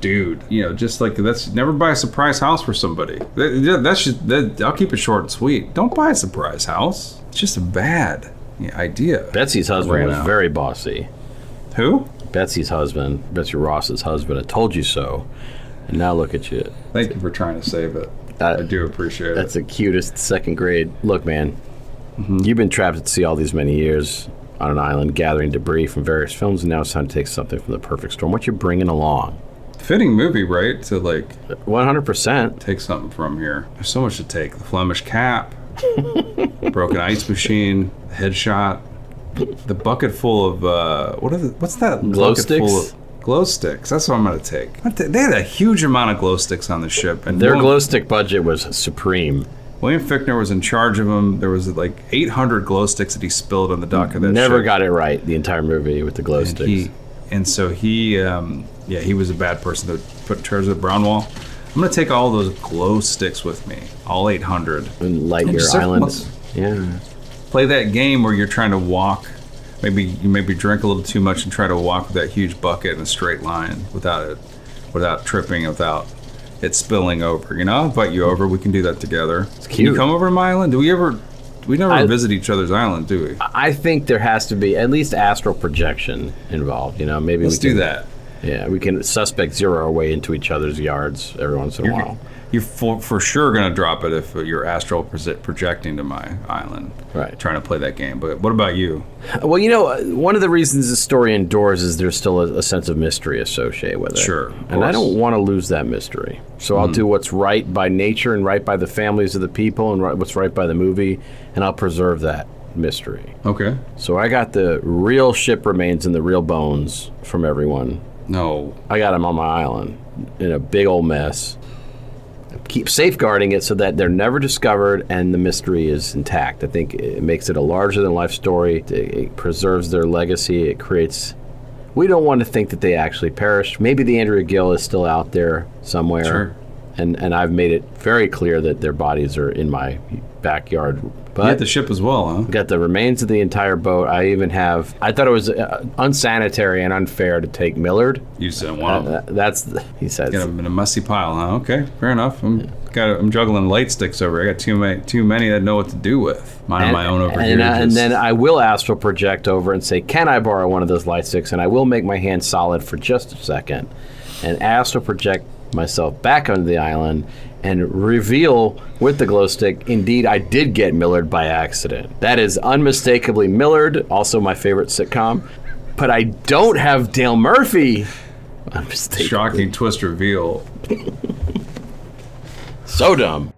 [SPEAKER 3] dude. You know, just like that's never buy a surprise house for somebody. That, that's just that, I'll keep it short and sweet. Don't buy a surprise house. It's just a bad idea.
[SPEAKER 2] Betsy's husband
[SPEAKER 3] Ran
[SPEAKER 2] was
[SPEAKER 3] out.
[SPEAKER 2] very bossy.
[SPEAKER 3] Who?
[SPEAKER 2] Betsy's husband, Betsy Ross's husband, I told you so. And now look at you.
[SPEAKER 3] Thank you for trying to save it.
[SPEAKER 2] That-
[SPEAKER 3] I do appreciate
[SPEAKER 2] That's
[SPEAKER 3] it.
[SPEAKER 2] That's the cutest second grade. Look, man, mm-hmm. You've been trapped at sea all these many years on an island, gathering debris from various films, and now it's time to take something from the perfect storm. What you bringing along?
[SPEAKER 3] Fitting movie, right? To like
[SPEAKER 2] 100%.
[SPEAKER 3] take something from here. There's so much to take. The Flemish cap, [laughs] broken ice machine, headshot, the bucket full of uh, what are the, what's that?
[SPEAKER 2] Glow sticks?
[SPEAKER 3] of- glow sticks. That's what I'm gonna take. The- They had a huge amount of glow sticks on the ship, and
[SPEAKER 2] Their
[SPEAKER 3] William-
[SPEAKER 2] glow stick budget was supreme.
[SPEAKER 3] William Fichtner was in charge of them. There was like 800 glow sticks that he spilled on the dock of that
[SPEAKER 2] Never
[SPEAKER 3] ship.
[SPEAKER 2] got it right the entire movie with the glow
[SPEAKER 3] and
[SPEAKER 2] sticks.
[SPEAKER 3] he and so he um, yeah he was a bad person to put in charge of the brown wall i'm gonna take all those glow sticks with me all 800
[SPEAKER 2] and light
[SPEAKER 3] And
[SPEAKER 2] your island. Yeah.
[SPEAKER 3] Play that game where you're trying to walk. Maybe you maybe drink a little too much and try to walk with that huge bucket in a straight line without it without tripping without it spilling over you know? I'll invite you over. We can do that together. Can you come over to my island? Do we ever we never
[SPEAKER 2] I-
[SPEAKER 3] visit each other's island do we?
[SPEAKER 2] I think there has to be at least astral projection involved. You know, maybe
[SPEAKER 3] let's
[SPEAKER 2] we can,
[SPEAKER 3] do that.
[SPEAKER 2] Yeah, we can suspect zero our way into each other's yards every once in a while.
[SPEAKER 3] You're for, for sure going to drop it if you're astral proje- projecting to my island.
[SPEAKER 2] Right.
[SPEAKER 3] Trying to play that game. But what about you?
[SPEAKER 2] Well, you know, uh, one of the reasons the story endures is there's still a, a sense of mystery associated with it.
[SPEAKER 3] Sure,
[SPEAKER 2] And I don't want to lose that mystery. So I'll do what's right by nature and right by the families of the people and right, what's right by the movie, and I'll preserve that mystery.
[SPEAKER 3] Okay.
[SPEAKER 2] So I got the real ship remains and the real bones from everyone.
[SPEAKER 3] No.
[SPEAKER 2] I got them on my island in a big old mess. Keep safeguarding it so that they're never discovered and the mystery is intact. I think it makes it a larger than life story. It, preserves their legacy. It creates. We don't want to think that they actually perished. Maybe the Andrea Gill is still out there somewhere.
[SPEAKER 3] Sure.
[SPEAKER 2] And, and I've made it very clear that their bodies are in my backyard. But
[SPEAKER 3] You had the ship as well, huh?
[SPEAKER 2] Got the remains of the entire boat. I even have. I thought it was uh, unsanitary and unfair to take Millard.
[SPEAKER 3] You said, want
[SPEAKER 2] Uh,
[SPEAKER 3] them.
[SPEAKER 2] that's the, he says.
[SPEAKER 3] Get them in a messy pile, huh? Okay, fair enough. I'm got. I'm juggling light sticks over. here. I got too many. Too many that know what to do with. Mine on my own over
[SPEAKER 2] and,
[SPEAKER 3] here.
[SPEAKER 2] uh, and then I will astral project over and say, "Can I borrow one of those light sticks?" And I will make my hand solid for just a second, and astral project myself back onto the island and reveal with the glow stick, indeed, I did get Millard by accident. That is unmistakably Millard, also my favorite sitcom. But I don't have Dale Murphy. Unmistakably.
[SPEAKER 3] shocking twist reveal.
[SPEAKER 2] So dumb.